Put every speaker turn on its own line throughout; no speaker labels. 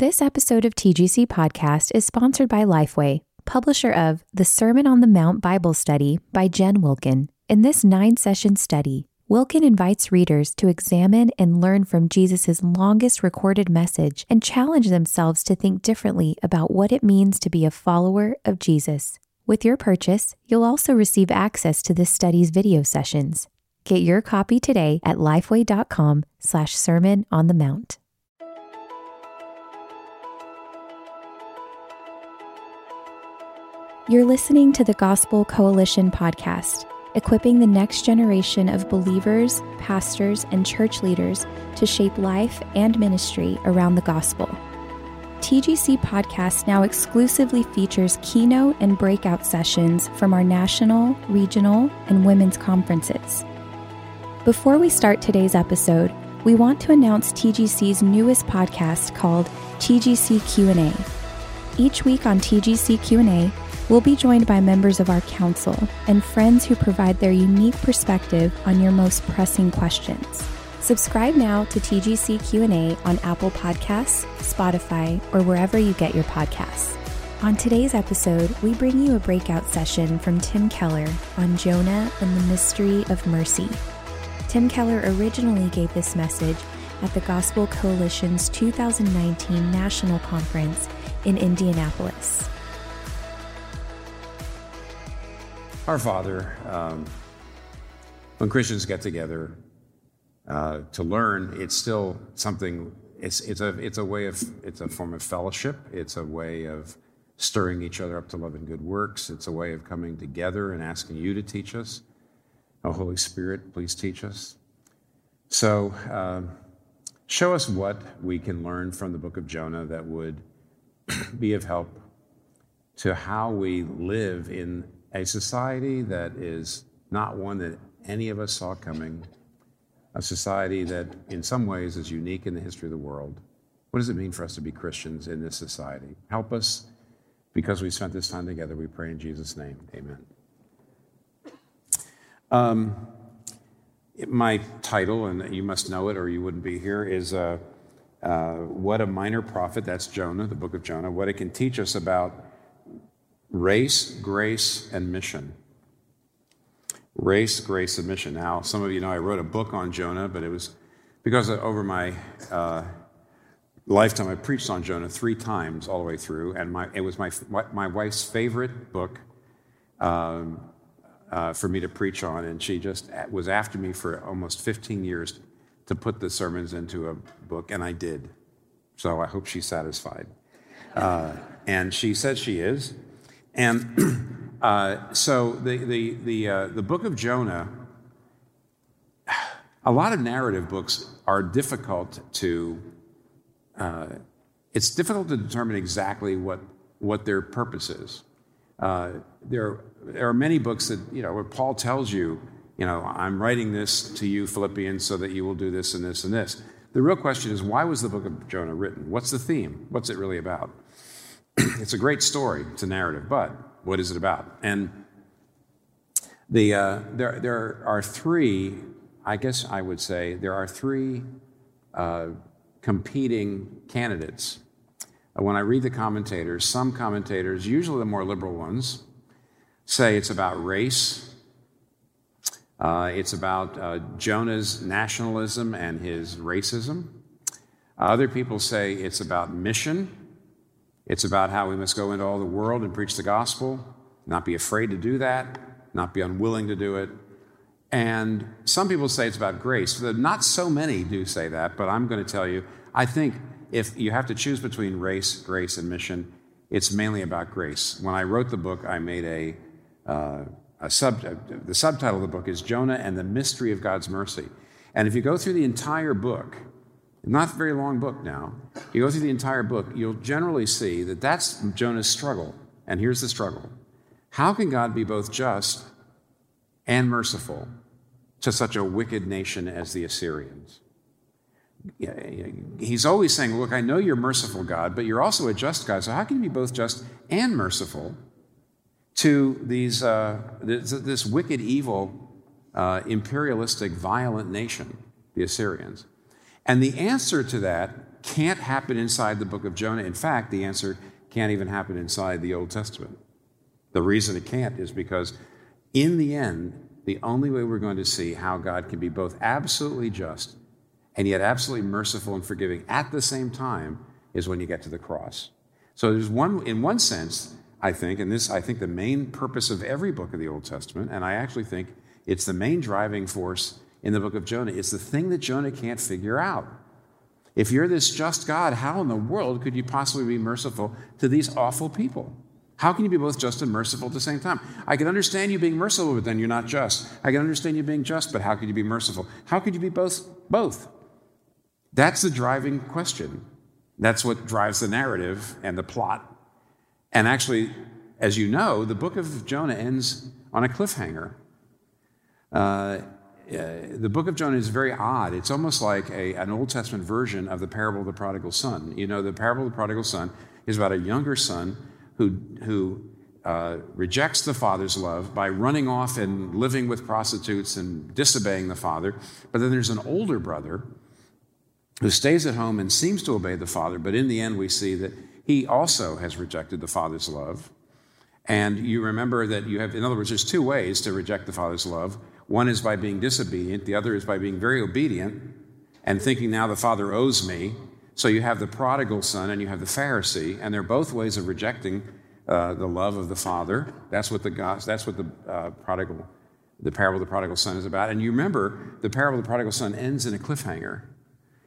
This episode of TGC Podcast is sponsored by Lifeway, publisher of The Sermon on the Mount Bible Study by Jen Wilkin. In this nine session study, Wilkin invites readers to examine and learn from Jesus' longest recorded message and challenge themselves to think differently about what it means to be a follower of Jesus. With your purchase, you'll also receive access to this study's video sessions. Get your copy today at lifeway.com slash sermon on the mount. You're listening to the Gospel Coalition podcast, equipping the next generation of believers, pastors, and church leaders to shape life and ministry around the gospel. TGC Podcast now exclusively features keynote and breakout sessions from our national, regional, and women's conferences. Before we start today's episode, we want to announce TGC's newest podcast called TGC Q&A. Each week on TGC Q&A, We'll be joined by members of our council and friends who provide their unique perspective on your most pressing questions. Subscribe now to TGC Q&A on Apple Podcasts, Spotify, or wherever you get your podcasts. On today's episode, we bring you a breakout session from Tim Keller on Jonah and the mystery of mercy. Tim Keller originally gave this message at the Gospel Coalition's 2019 National Conference in Indianapolis.
Our Father, um, when Christians get together uh, to learn, it's still something. It's it's a it's a way of it's a form of fellowship. It's a way of stirring each other up to love and good works. It's a way of coming together and asking you to teach us. Oh, Holy Spirit, please teach us. So, uh, show us what we can learn from the book of Jonah that would be of help to how we live in a society that is not one that any of us saw coming, a society that in some ways is unique in the history of the world. What does it mean for us to be Christians in this society? Help us because we spent this time together. We pray in Jesus' name. Amen. Um, my title, and you must know it or you wouldn't be here, is uh, uh, What a Minor Prophet. That's Jonah, the book of Jonah. What it can teach us about race, grace, and mission. Race, grace, and mission. Now, some of you know I wrote a book on Jonah, but it was because over my uh, lifetime I preached on Jonah three times all the way through, and my, it was my, my wife's favorite book um, uh, for me to preach on, and she just was after me for almost 15 years to put the sermons into a book, and I did. So I hope she's satisfied. Uh, and she says she is. And uh, so the, the, the, uh, the book of Jonah, a lot of narrative books are difficult to, uh, it's difficult to determine exactly what, what their purpose is. Uh, there, there are many books that, you know, where Paul tells you, you know, I'm writing this to you, Philippians, so that you will do this and this and this. The real question is, why was the book of Jonah written? What's the theme? What's it really about? it's a great story, it's a narrative, but what is it about? And the, uh, there, there are three, I guess I would say, there are three uh, competing candidates. Uh, when I read the commentators, some commentators, usually the more liberal ones, say it's about race, uh, it's about uh, Jonah's nationalism and his racism. Other people say it's about mission it's about how we must go into all the world and preach the gospel, not be afraid to do that, not be unwilling to do it. And some people say it's about grace. Not so many do say that, but I'm going to tell you, I think if you have to choose between race, grace, and mission, it's mainly about grace. When I wrote the book, I made a, uh, a sub, the subtitle of the book is Jonah and the Mystery of God's Mercy. And if you go through the entire book, not a very long book now, you go through the entire book, you'll generally see that that's Jonah's struggle. And here's the struggle How can God be both just and merciful to such a wicked nation as the Assyrians. He's always saying, Look, I know you're merciful, God, but you're also a just God. So how can you be both just and merciful to these, uh, this, this, wicked, evil, uh, imperialistic, violent nation, the Assyrians? And the answer to that can't happen inside the book of Jonah. In fact, the answer can't even happen inside the Old Testament. The reason it can't is because, in the end, the only way we're going to see how God can be both absolutely just and yet absolutely merciful and forgiving at the same time is when you get to the cross. So there's one, in one sense, I think, and this I think the main purpose of every book of the Old Testament, and I actually think it's the main driving force in the book of Jonah. It's the thing that Jonah can't figure out. If you're this just God, how in the world could you possibly be merciful to these awful people? How can you be both just and merciful at the same time? I can understand you being merciful, but then you're not just. I can understand you being just, but how could you be merciful? How could you be both? Both. That's the driving question. That's what drives the narrative and the plot. And actually, as you know, the book of Jonah ends on a cliffhanger. Uh, the book of Jonah is very odd. It's almost like a, an Old Testament version of the parable of the prodigal son. You know, the parable of the prodigal son is about a younger son who, who uh, rejects the father's love by running off and living with prostitutes and disobeying the father. But then there's an older brother who stays at home and seems to obey the father, but in the end, we see that he also has rejected the father's love. And you remember that you have, in other words, there's two ways to reject the father's love. One is by being disobedient, the other is by being very obedient and thinking now the father owes me so you have the prodigal son and you have the Pharisee, and they're both ways of rejecting uh, the love of the Father. That's what the that's what the uh, prodigal, the parable of the prodigal son is about. And you remember the parable of the prodigal son ends in a cliffhanger,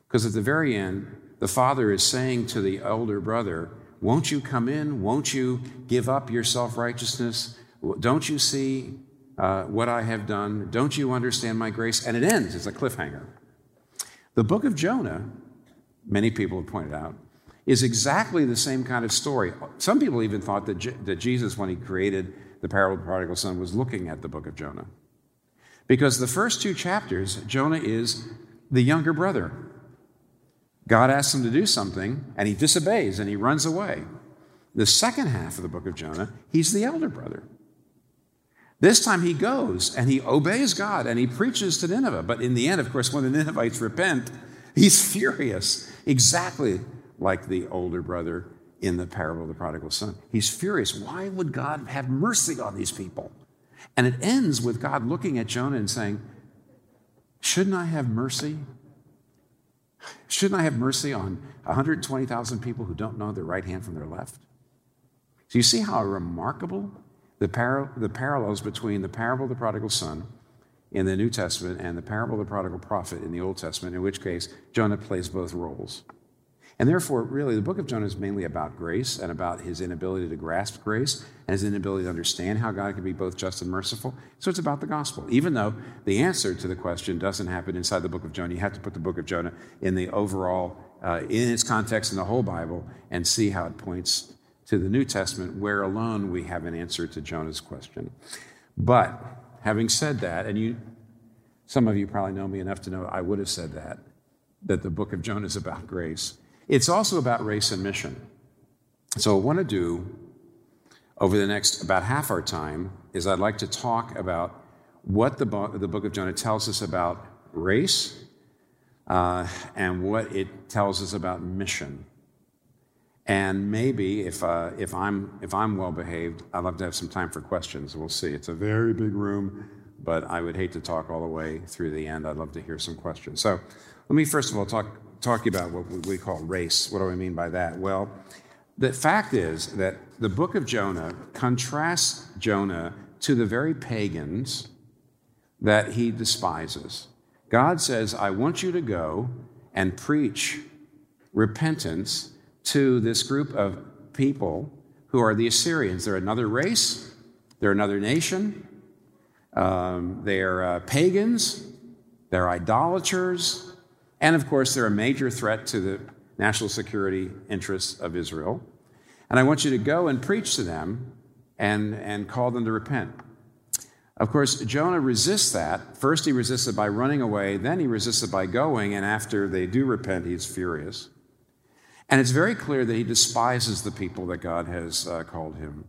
because at the very end, the father is saying to the elder brother, "Won't you come in? Won't you give up your self righteousness? Don't you see uh, what I have done? Don't you understand my grace?" And it ends. It's a cliffhanger. The book of Jonah many people have pointed out, is exactly the same kind of story. Some people even thought that, Je- that Jesus, when he created the parable of the prodigal son, was looking at the book of Jonah. Because the first two chapters, Jonah is the younger brother. God asks him to do something, and he disobeys and he runs away. The second half of the book of Jonah, he's the elder brother. This time he goes and he obeys God and he preaches to Nineveh. But in the end, of course, when the Ninevites repent, he's furious exactly like the older brother in the parable of the prodigal son. He's furious. Why would God have mercy on these people? And it ends with God looking at Jonah and saying, Shouldn't I have mercy? Shouldn't I have mercy on 120,000 people who don't know their right hand from their left? So you see how remarkable the, par- the parallels between the parable of the prodigal son in the New Testament and the parable of the prodigal prophet in the Old Testament, in which case Jonah plays both roles. And therefore, really, the book of Jonah is mainly about grace and about his inability to grasp grace and his inability to understand how God can be both just and merciful. So it's about the gospel. Even though the answer to the question doesn't happen inside the book of Jonah, you have to put the book of Jonah in the overall, uh, in its context in the whole Bible, and see how it points to the New Testament, where alone we have an answer to Jonah's question. But Having said that, and you, some of you probably know me enough to know I would have said that, that the book of Jonah is about grace. It's also about race and mission. So, what I want to do over the next about half our time is I'd like to talk about what the, bo- the book of Jonah tells us about race uh, and what it tells us about mission. And maybe if, uh, if, I'm, if I'm well behaved, I'd love to have some time for questions. We'll see. It's a very big room, but I would hate to talk all the way through the end. I'd love to hear some questions. So let me first of all talk, talk about what we call race. What do I mean by that? Well, the fact is that the book of Jonah contrasts Jonah to the very pagans that he despises. God says, I want you to go and preach repentance to this group of people who are the Assyrians. They're another race, they're another nation, um, they're uh, pagans, they're idolaters, and of course, they're a major threat to the national security interests of Israel. And I want you to go and preach to them and, and call them to repent. Of course, Jonah resists that. First, he resists it by running away, then, he resists it by going, and after they do repent, he's furious. And it's very clear that he despises the people that God has uh, called him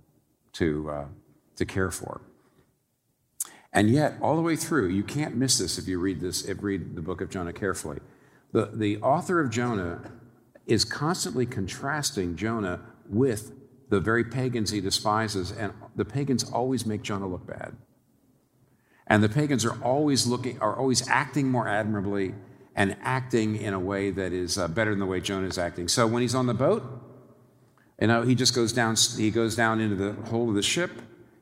to, uh, to care for. And yet, all the way through, you can't miss this if you read this, if read the book of Jonah carefully. The, the author of Jonah is constantly contrasting Jonah with the very pagans he despises, and the pagans always make Jonah look bad. And the pagans are always looking, are always acting more admirably and acting in a way that is uh, better than the way Jonah is acting. So when he's on the boat, you know, he just goes down, he goes down into the hold of the ship.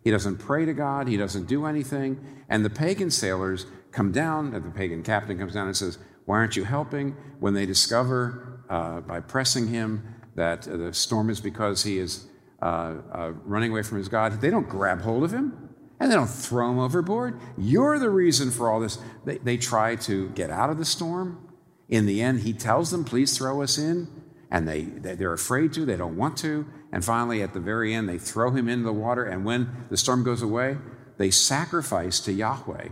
He doesn't pray to God. He doesn't do anything. And the pagan sailors come down, and the pagan captain comes down and says, Why aren't you helping? When they discover uh, by pressing him that the storm is because he is uh, uh, running away from his God, they don't grab hold of him. And they don't throw him overboard. You're the reason for all this. They, they try to get out of the storm. In the end, he tells them, please throw us in. And they, they're afraid to, they don't want to. And finally, at the very end, they throw him into the water. And when the storm goes away, they sacrifice to Yahweh.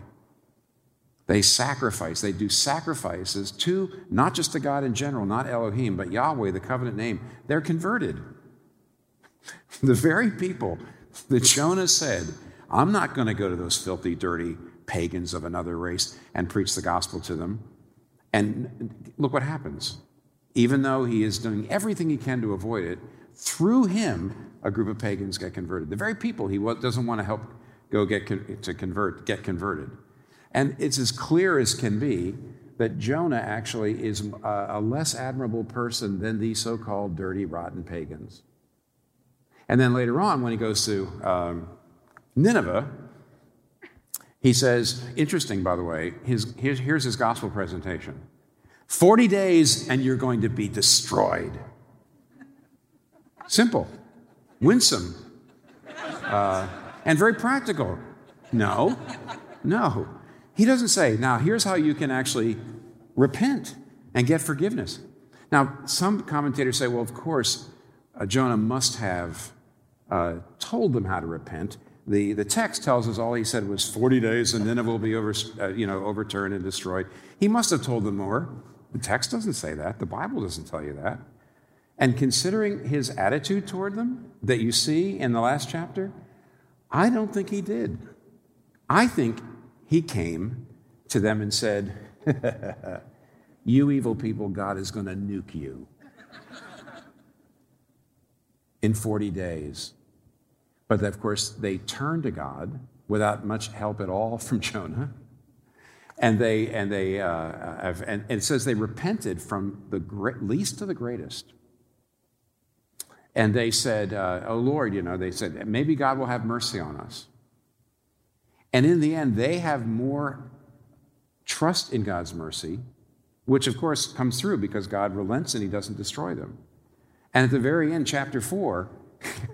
They sacrifice, they do sacrifices to not just to God in general, not Elohim, but Yahweh, the covenant name. They're converted. The very people that Jonah said, I'm not going to go to those filthy, dirty pagans of another race and preach the gospel to them. And look what happens. Even though he is doing everything he can to avoid it, through him, a group of pagans get converted. The very people he doesn't want to help go get to convert get converted. And it's as clear as can be that Jonah actually is a less admirable person than these so called dirty, rotten pagans. And then later on, when he goes to um, Nineveh, he says, interesting, by the way, his, here's, here's his gospel presentation 40 days and you're going to be destroyed. Simple, winsome, uh, and very practical. No, no. He doesn't say, now here's how you can actually repent and get forgiveness. Now, some commentators say, well, of course, uh, Jonah must have uh, told them how to repent the, the text tells us all he said was 40 days and Nineveh will be over, uh, you know, overturned and destroyed. He must have told them more. The text doesn't say that. The Bible doesn't tell you that. And considering his attitude toward them that you see in the last chapter, I don't think he did. I think he came to them and said, You evil people, God is going to nuke you in 40 days. But of course, they turned to God without much help at all from Jonah. And they, and they, uh, have, and, it says they repented from the great, least to the greatest. And they said, uh, Oh Lord, you know, they said, maybe God will have mercy on us. And in the end, they have more trust in God's mercy, which of course comes through because God relents and he doesn't destroy them. And at the very end, chapter 4,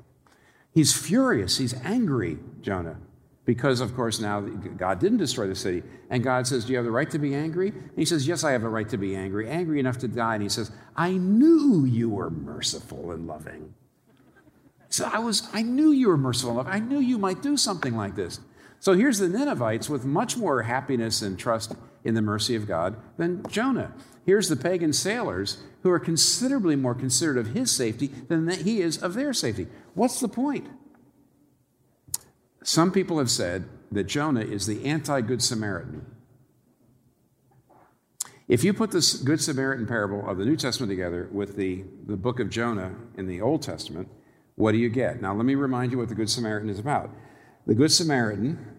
He's furious. He's angry, Jonah, because, of course, now God didn't destroy the city. And God says, Do you have the right to be angry? And he says, Yes, I have a right to be angry, angry enough to die. And he says, I knew you were merciful and loving. So I was, I knew you were merciful and loving. I knew you might do something like this. So here's the Ninevites with much more happiness and trust in the mercy of God than Jonah. Here's the pagan sailors who are considerably more considerate of his safety than that he is of their safety. What's the point? Some people have said that Jonah is the anti Good Samaritan. If you put this Good Samaritan parable of the New Testament together with the, the book of Jonah in the Old Testament, what do you get? Now, let me remind you what the Good Samaritan is about. The Good Samaritan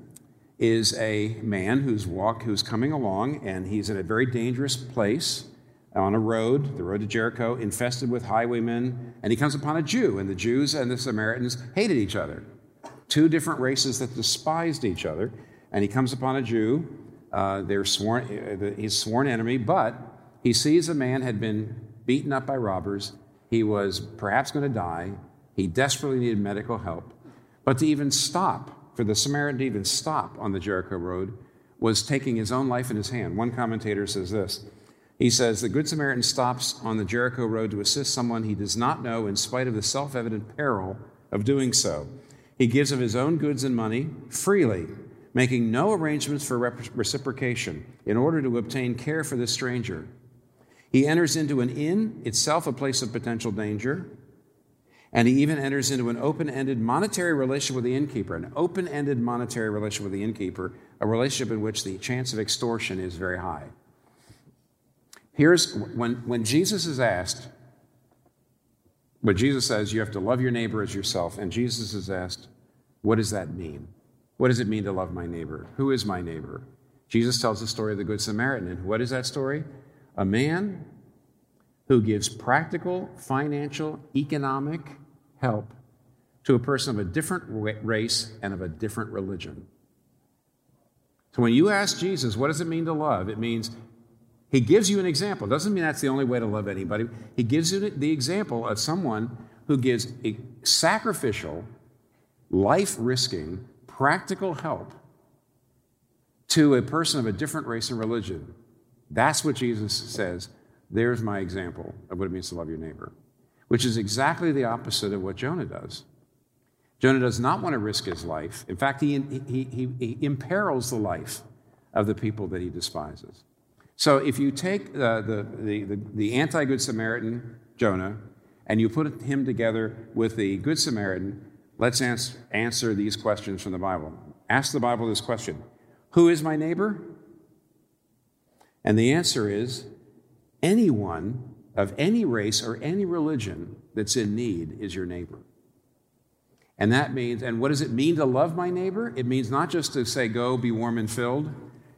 is a man who's walk, who's coming along, and he's in a very dangerous place on a road, the road to Jericho, infested with highwaymen, and he comes upon a Jew, and the Jews and the Samaritans hated each other. Two different races that despised each other. and he comes upon a Jew. Uh, they're sworn, uh, he's sworn enemy, but he sees a man had been beaten up by robbers. He was perhaps going to die. He desperately needed medical help. But to even stop, for the Samaritan to even stop on the Jericho road, was taking his own life in his hand. One commentator says this He says, The Good Samaritan stops on the Jericho road to assist someone he does not know in spite of the self evident peril of doing so. He gives of his own goods and money freely, making no arrangements for reciprocation in order to obtain care for the stranger. He enters into an inn, itself a place of potential danger, and he even enters into an open ended monetary relationship with the innkeeper, an open ended monetary relationship with the innkeeper, a relationship in which the chance of extortion is very high. Here's when, when Jesus is asked, but Jesus says you have to love your neighbor as yourself, and Jesus is asked, what does that mean? What does it mean to love my neighbor? Who is my neighbor? Jesus tells the story of the Good Samaritan. And what is that story? A man who gives practical, financial, economic help to a person of a different race and of a different religion. So when you ask Jesus, what does it mean to love? It means he gives you an example. It doesn't mean that's the only way to love anybody. He gives you the example of someone who gives a sacrificial, life risking, practical help to a person of a different race and religion. That's what Jesus says. There's my example of what it means to love your neighbor, which is exactly the opposite of what Jonah does. Jonah does not want to risk his life. In fact, he, he, he, he imperils the life of the people that he despises. So if you take the, the, the, the anti Good Samaritan, Jonah, and you put him together with the Good Samaritan, let's answer, answer these questions from the Bible. Ask the Bible this question Who is my neighbor? And the answer is anyone of any race or any religion that's in need is your neighbor. And that means, and what does it mean to love my neighbor? It means not just to say, go, be warm and filled.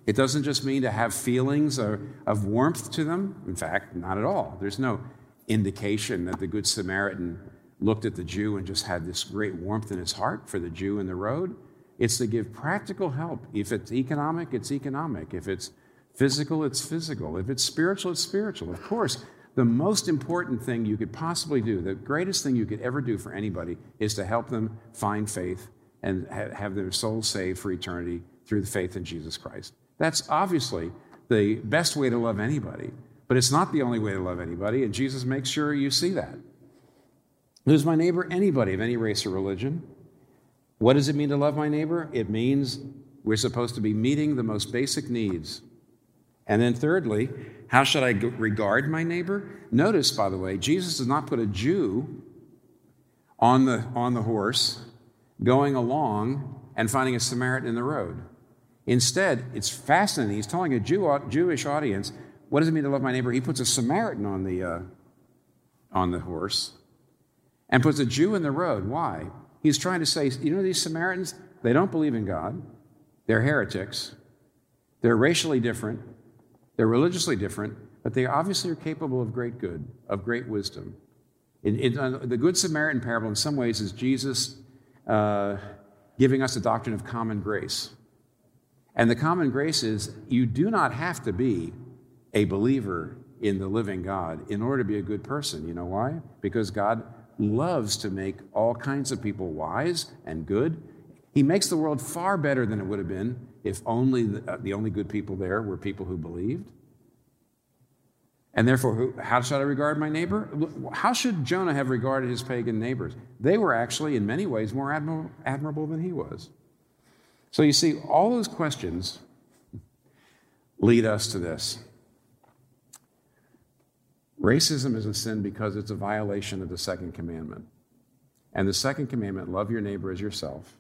It doesn't just mean to have feelings of, of warmth to them. In fact, not at all. There's no indication that the Good Samaritan looked at the Jew and just had this great warmth in his heart for the Jew in the road. It's to give practical help. If it's economic, it's economic. If it's physical, it's physical. If it's spiritual, it's spiritual. Of course, the most important thing you could possibly do, the greatest thing you could ever do for anybody, is to help them find faith and have their souls saved for eternity through the faith in Jesus Christ. That's obviously the best way to love anybody, but it's not the only way to love anybody, and Jesus makes sure you see that. Who's my neighbor? Anybody of any race or religion. What does it mean to love my neighbor? It means we're supposed to be meeting the most basic needs and then, thirdly, how should I regard my neighbor? Notice, by the way, Jesus does not put a Jew on the, on the horse going along and finding a Samaritan in the road. Instead, it's fascinating. He's telling a Jew, Jewish audience, what does it mean to love my neighbor? He puts a Samaritan on the, uh, on the horse and puts a Jew in the road. Why? He's trying to say, you know, these Samaritans, they don't believe in God, they're heretics, they're racially different, they're religiously different, but they obviously are capable of great good, of great wisdom. Uh, the Good Samaritan parable, in some ways, is Jesus uh, giving us a doctrine of common grace. And the common grace is you do not have to be a believer in the living God in order to be a good person. You know why? Because God loves to make all kinds of people wise and good. He makes the world far better than it would have been if only the, uh, the only good people there were people who believed? And therefore, who, how should I regard my neighbor? How should Jonah have regarded his pagan neighbors? They were actually, in many ways, more admirable, admirable than he was. So you see, all those questions lead us to this. Racism is a sin because it's a violation of the second commandment. And the second commandment, love your neighbor as yourself,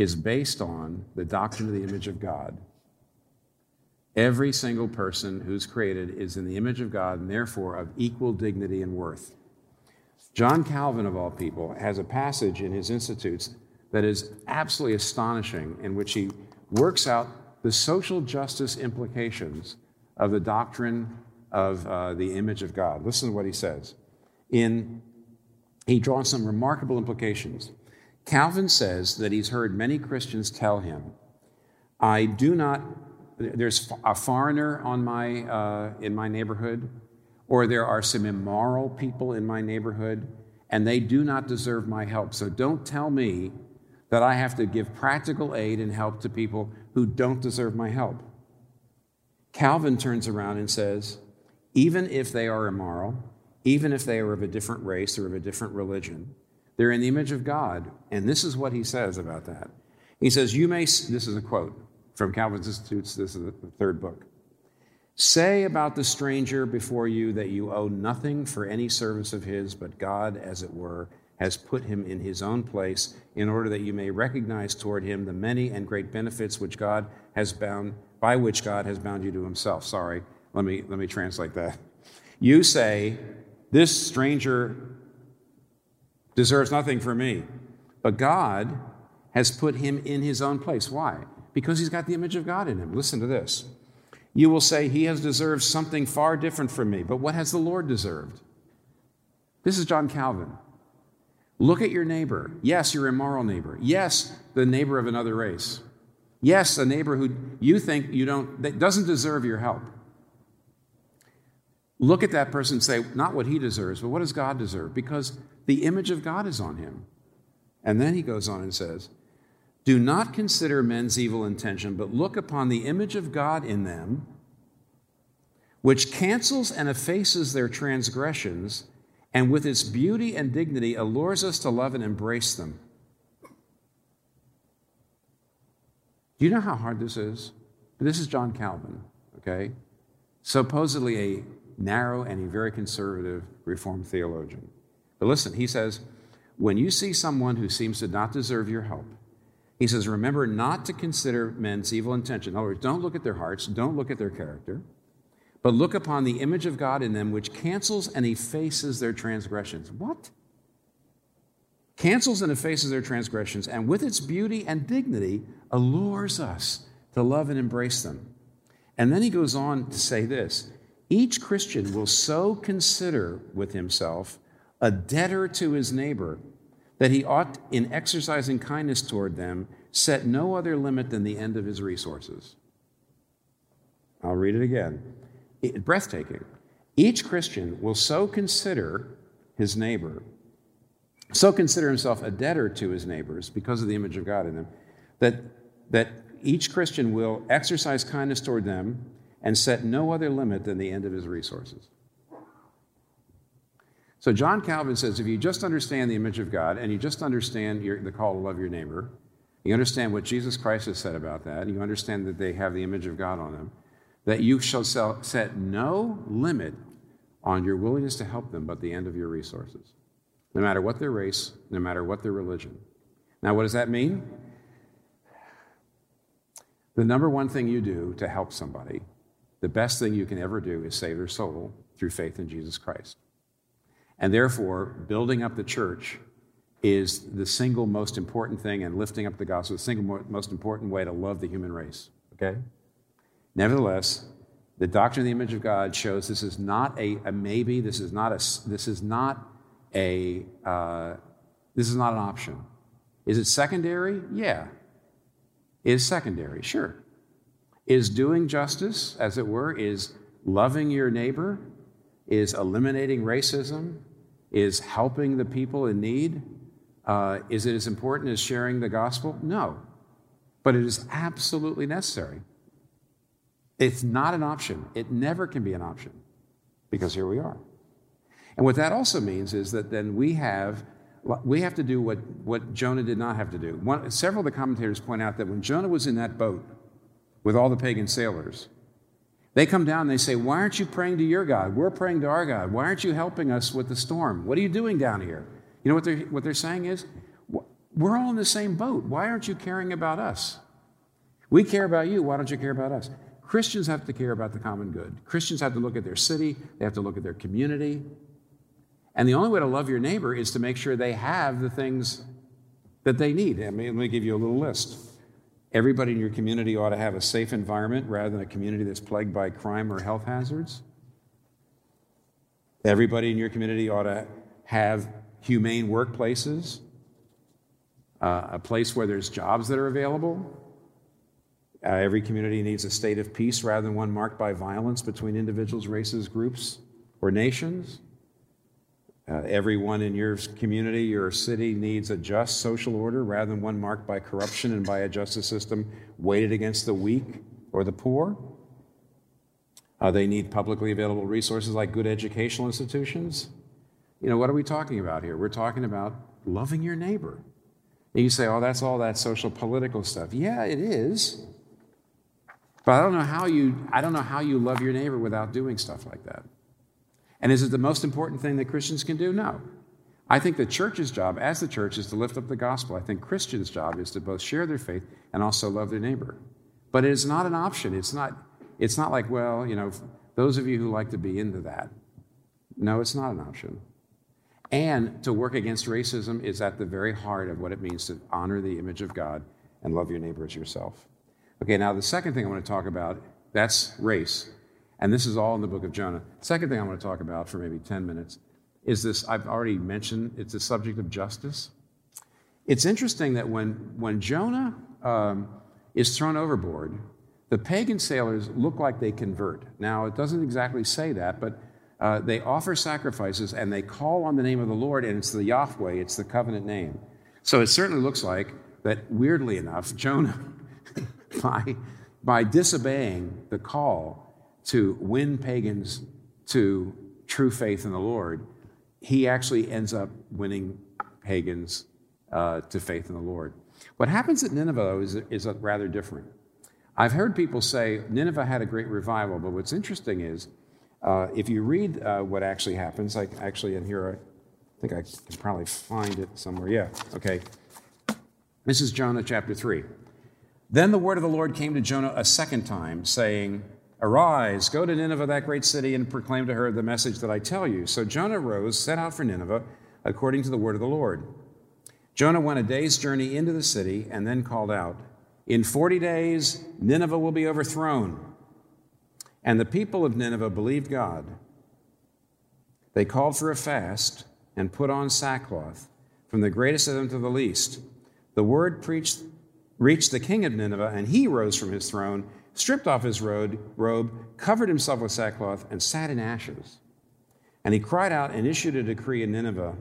is based on the doctrine of the image of God. Every single person who's created is in the image of God and therefore of equal dignity and worth. John Calvin, of all people, has a passage in his Institutes that is absolutely astonishing, in which he works out the social justice implications of the doctrine of uh, the image of God. Listen to what he says. In, he draws some remarkable implications. Calvin says that he's heard many Christians tell him, I do not, there's a foreigner on my, uh, in my neighborhood, or there are some immoral people in my neighborhood, and they do not deserve my help. So don't tell me that I have to give practical aid and help to people who don't deserve my help. Calvin turns around and says, even if they are immoral, even if they are of a different race or of a different religion, they're in the image of God. And this is what he says about that. He says, You may, this is a quote from Calvin's Institutes, this is the third book. Say about the stranger before you that you owe nothing for any service of his, but God, as it were, has put him in his own place in order that you may recognize toward him the many and great benefits which God has bound by which God has bound you to himself. Sorry, let me let me translate that. You say, this stranger deserves nothing from me, but God has put him in his own place. Why? Because he's got the image of God in him. Listen to this. You will say, He has deserved something far different from me, but what has the Lord deserved? This is John Calvin. Look at your neighbor. Yes, your immoral neighbor. Yes, the neighbor of another race. Yes, a neighbor who you think you don't that doesn't deserve your help. Look at that person and say, not what he deserves, but what does God deserve? Because the image of God is on him. And then he goes on and says, Do not consider men's evil intention, but look upon the image of God in them, which cancels and effaces their transgressions and with its beauty and dignity allures us to love and embrace them. Do you know how hard this is? This is John Calvin, okay? Supposedly a narrow and a very conservative Reformed theologian. But listen, he says, when you see someone who seems to not deserve your help, he says, remember not to consider men's evil intention. In other words, don't look at their hearts, don't look at their character but look upon the image of God in them, which cancels and effaces their transgressions. What? Cancels and effaces their transgressions, and with its beauty and dignity, allures us to love and embrace them. And then he goes on to say this each Christian will so consider with himself a debtor to his neighbor that he ought, in exercising kindness toward them, set no other limit than the end of his resources. I'll read it again breathtaking. Each Christian will so consider his neighbor, so consider himself a debtor to his neighbors because of the image of God in them, that, that each Christian will exercise kindness toward them and set no other limit than the end of his resources. So, John Calvin says if you just understand the image of God and you just understand your, the call to love your neighbor, you understand what Jesus Christ has said about that, you understand that they have the image of God on them, that you shall set no limit on your willingness to help them but the end of your resources, no matter what their race, no matter what their religion. Now, what does that mean? The number one thing you do to help somebody, the best thing you can ever do is save their soul through faith in Jesus Christ. And therefore, building up the church is the single most important thing, and lifting up the gospel, the single most important way to love the human race. Okay? Nevertheless, the doctrine of the image of God shows this is not a, a maybe. This is not a. This is not a. Uh, this is not an option. Is it secondary? Yeah. Is secondary? Sure. Is doing justice, as it were, is loving your neighbor, is eliminating racism, is helping the people in need. Uh, is it as important as sharing the gospel? No. But it is absolutely necessary. It's not an option. It never can be an option because here we are. And what that also means is that then we have we have to do what, what Jonah did not have to do. One, several of the commentators point out that when Jonah was in that boat with all the pagan sailors, they come down and they say, Why aren't you praying to your God? We're praying to our God. Why aren't you helping us with the storm? What are you doing down here? You know what they're, what they're saying is, We're all in the same boat. Why aren't you caring about us? We care about you. Why don't you care about us? Christians have to care about the common good. Christians have to look at their city, they have to look at their community. And the only way to love your neighbor is to make sure they have the things that they need. I mean, let me give you a little list. Everybody in your community ought to have a safe environment rather than a community that's plagued by crime or health hazards. Everybody in your community ought to have humane workplaces, uh, a place where there's jobs that are available, Uh, every community needs a state of peace rather than one marked by violence between individuals, races, groups, or nations. Uh, everyone in your community, your city needs a just social order rather than one marked by corruption and by a justice system weighted against the weak or the poor. Uh, they need publicly available resources like good educational institutions. You know, what are we talking about here? We're talking about loving your neighbor. And you say, oh, that's all that social political stuff. Yeah, it is. But I don't know how you I don't know how you love your neighbor without doing stuff like that. And is it the most important thing that Christians can do? No. I think the church's job, as the church, is to lift up the gospel. I think Christians' job is to both share their faith and also love their neighbor. But it is not an option. It's not, it's not like, well, you know, those of you who like to be into that. No, it's not an option. And to work against racism is at the very heart of what it means to honor the image of God and love your neighbor as yourself. Okay, now the second thing I want to talk about, that's race. And this is all in the book of Jonah. Second thing I want to talk about for maybe 10 minutes is this I've already mentioned, it's the subject of justice. It's interesting that when, when Jonah um, is thrown overboard, the pagan sailors look like they convert. Now, it doesn't exactly say that, but uh, they offer sacrifices and they call on the name of the Lord, and it's the Yahweh, it's the covenant name. So it certainly looks like that, weirdly enough, Jonah, by, by disobeying the call, to win pagans to true faith in the Lord, he actually ends up winning pagans uh, to faith in the Lord. What happens at Nineveh, though, is, is rather different. I've heard people say Nineveh had a great revival, but what's interesting is uh, if you read uh, what actually happens, like actually in here, I think I can probably find it somewhere. Yeah, okay. This is Jonah chapter 3. Then the word of the Lord came to Jonah a second time, saying, Arise, go to Nineveh, that great city, and proclaim to her the message that I tell you. So Jonah rose, set out for Nineveh, according to the word of the Lord. Jonah went a day's journey into the city and then called out, In 40 days, Nineveh will be overthrown. And the people of Nineveh believed God. They called for a fast and put on sackcloth, from the greatest of them to the least. The word preached, reached the king of Nineveh, and he rose from his throne stripped off his robe, covered himself with sackcloth, and sat in ashes. And he cried out and issued a decree in Nineveh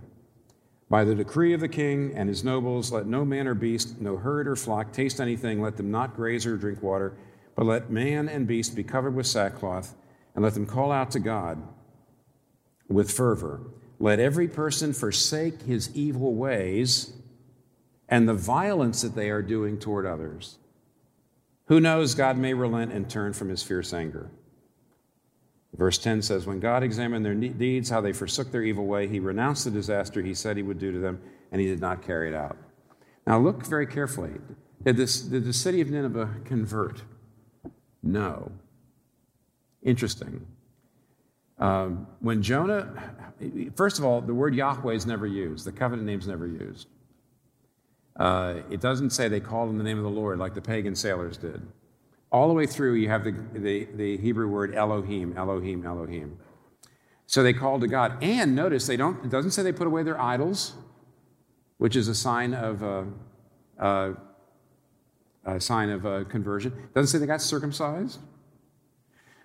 By the decree of the king and his nobles, let no man or beast, no herd or flock taste anything, let them not graze or drink water, but let man and beast be covered with sackcloth, and let them call out to God with fervor. Let every person forsake his evil ways and the violence that they are doing toward others. Who knows, God may relent and turn from his fierce anger. Verse 10 says, When God examined their deeds, how they forsook their evil way, he renounced the disaster he said he would do to them, and he did not carry it out. Now, look very carefully. Did, this, did the city of Nineveh convert? No. Interesting. Um, when Jonah, first of all, the word Yahweh is never used, the covenant name is never used. Uh, it doesn't say they called on the name of the Lord like the pagan sailors did. All the way through, you have the, the, the Hebrew word Elohim, Elohim, Elohim. So they called to God. And notice, they don't, it doesn't say they put away their idols, which is a sign of, uh, uh, a sign of uh, conversion. It doesn't say they got circumcised.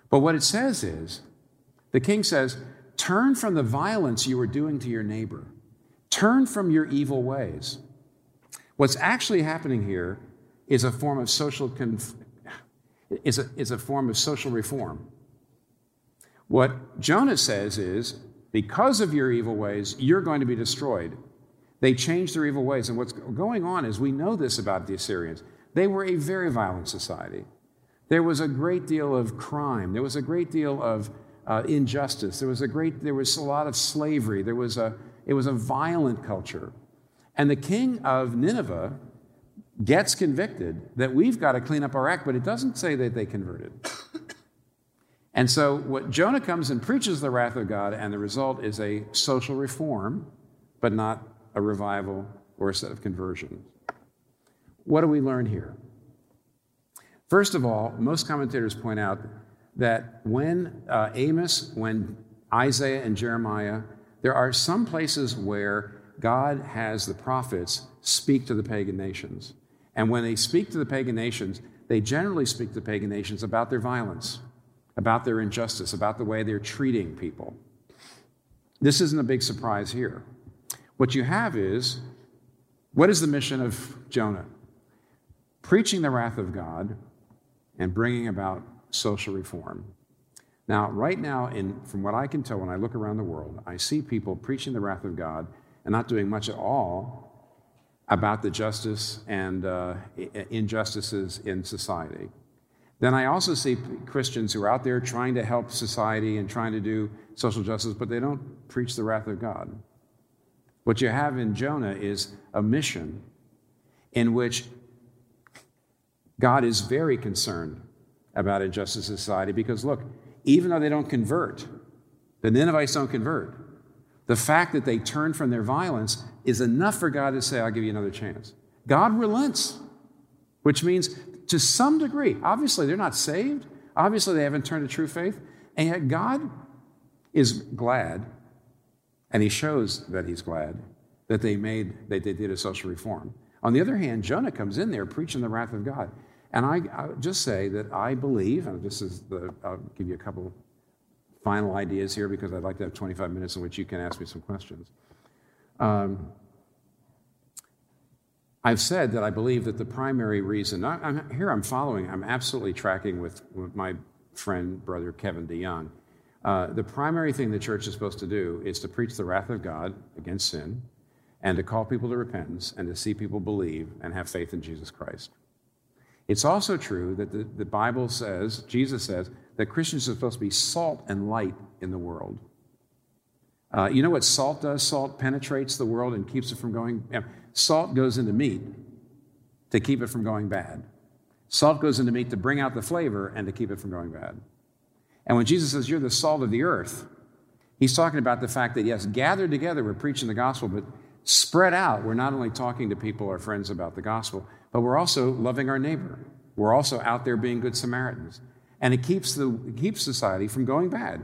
But what it says is, the king says, turn from the violence you are doing to your neighbor. Turn from your evil ways. What's actually happening here is a form of social conf- is a, is a form of social reform. What Jonah says is, because of your evil ways, you're going to be destroyed. They changed their evil ways. And what's going on is we know this about the Assyrians. They were a very violent society. There was a great deal of crime. There was a great deal of uh, injustice. There was a great, there was a lot of slavery. There was a, it was a violent culture. And the king of Nineveh gets convicted that we've got to clean up our act, but it doesn't say that they converted. And so, what Jonah comes and preaches the wrath of God, and the result is a social reform, but not a revival or a set of conversions. What do we learn here? First of all, most commentators point out that when uh, Amos, when Isaiah, and Jeremiah, there are some places where God has the prophets speak to the pagan nations. And when they speak to the pagan nations, they generally speak to the pagan nations about their violence, about their injustice, about the way they're treating people. This isn't a big surprise here. What you have is what is the mission of Jonah? Preaching the wrath of God and bringing about social reform. Now, right now, in, from what I can tell when I look around the world, I see people preaching the wrath of God and not doing much at all about the justice and uh, injustices in society. Then I also see Christians who are out there trying to help society and trying to do social justice, but they don't preach the wrath of God. What you have in Jonah is a mission in which God is very concerned about injustice in society because, look, even though they don't convert, the Ninevites don't convert, the fact that they turn from their violence is enough for God to say, I'll give you another chance. God relents, which means to some degree, obviously they're not saved, obviously they haven't turned to true faith, and yet God is glad, and He shows that He's glad that they made, that they did a social reform. On the other hand, Jonah comes in there preaching the wrath of God. And I, I just say that I believe, and this is the, I'll give you a couple final ideas here because I'd like to have 25 minutes in which you can ask me some questions. Um, I've said that I believe that the primary reason, I, am here I'm following, I'm absolutely tracking with, with my friend, brother Kevin DeYoung. Uh, the primary thing the church is supposed to do is to preach the wrath of God against sin and to call people to repentance and to see people believe and have faith in Jesus Christ. It's also true that the, the Bible says, Jesus says, that Christians are supposed to be salt and light in the world. Uh, you know what salt does? Salt penetrates the world and keeps it from going. You know, salt goes into meat to keep it from going bad. Salt goes into meat to bring out the flavor and to keep it from going bad. And when Jesus says, You're the salt of the earth, he's talking about the fact that, yes, gathered together, we're preaching the gospel, but spread out, we're not only talking to people, our friends, about the gospel, but we're also loving our neighbor. We're also out there being good Samaritans. And it keeps, the, it keeps society from going bad.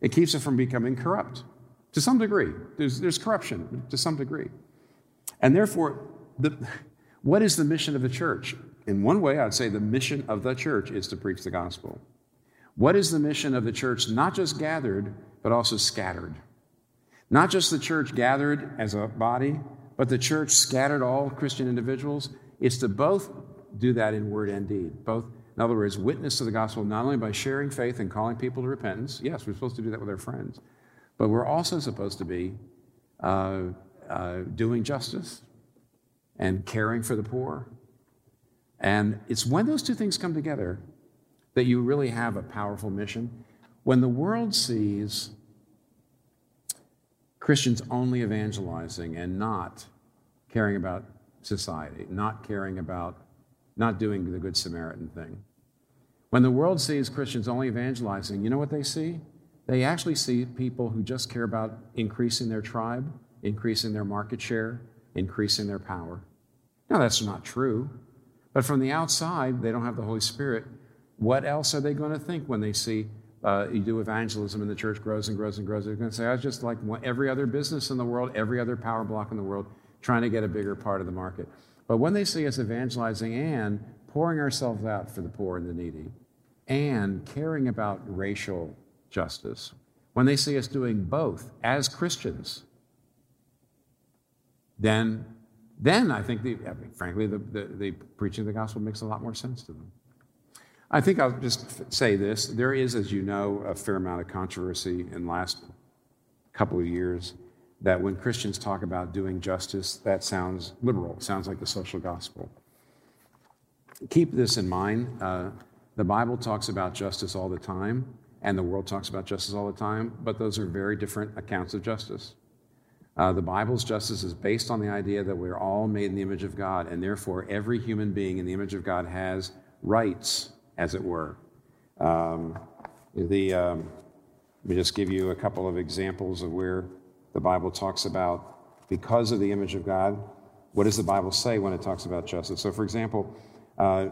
It keeps it from becoming corrupt to some degree. There's, there's corruption to some degree. And therefore, the, what is the mission of the church? In one way, I'd say the mission of the church is to preach the gospel. What is the mission of the church, not just gathered, but also scattered? Not just the church gathered as a body, but the church scattered all Christian individuals. It's to both do that in word and deed, both in other words, witness to the gospel not only by sharing faith and calling people to repentance. Yes, we're supposed to do that with our friends, but we're also supposed to be uh, uh, doing justice and caring for the poor. And it's when those two things come together that you really have a powerful mission. When the world sees Christians only evangelizing and not caring about society, not caring about not doing the Good Samaritan thing. When the world sees Christians only evangelizing, you know what they see? They actually see people who just care about increasing their tribe, increasing their market share, increasing their power. Now, that's not true. But from the outside, they don't have the Holy Spirit. What else are they going to think when they see uh, you do evangelism and the church grows and grows and grows? They're going to say, I was just like every other business in the world, every other power bloc in the world, trying to get a bigger part of the market. But when they see us evangelizing and pouring ourselves out for the poor and the needy, and caring about racial justice, when they see us doing both as Christians, then, then I think, the, I mean, frankly, the, the, the preaching of the gospel makes a lot more sense to them. I think I'll just say this. There is, as you know, a fair amount of controversy in the last couple of years that when Christians talk about doing justice, that sounds liberal, sounds like the social gospel. Keep this in mind. Uh, the Bible talks about justice all the time, and the world talks about justice all the time, but those are very different accounts of justice. Uh, the Bible's justice is based on the idea that we're all made in the image of God, and therefore every human being in the image of God has rights, as it were. Um, the, um, let me just give you a couple of examples of where the Bible talks about because of the image of God. What does the Bible say when it talks about justice? So, for example, uh,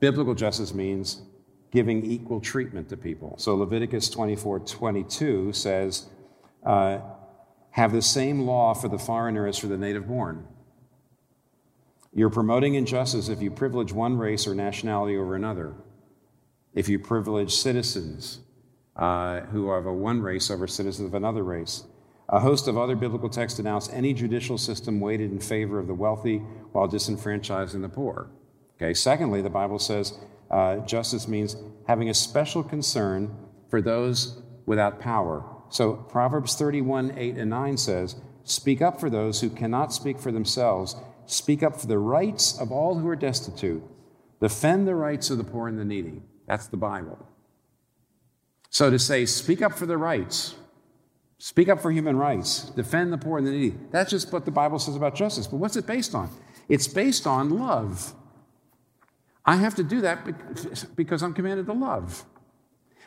biblical justice means giving equal treatment to people. So, Leviticus 24 22 says, uh, have the same law for the foreigner as for the native born. You're promoting injustice if you privilege one race or nationality over another, if you privilege citizens uh, who are of a one race over citizens of another race. A host of other biblical texts denounce any judicial system weighted in favor of the wealthy while disenfranchising the poor. Okay. Secondly, the Bible says uh, justice means having a special concern for those without power. So Proverbs 31, 8 and 9 says, Speak up for those who cannot speak for themselves. Speak up for the rights of all who are destitute. Defend the rights of the poor and the needy. That's the Bible. So to say, speak up for the rights, speak up for human rights, defend the poor and the needy, that's just what the Bible says about justice. But what's it based on? It's based on love. I have to do that because I'm commanded to love.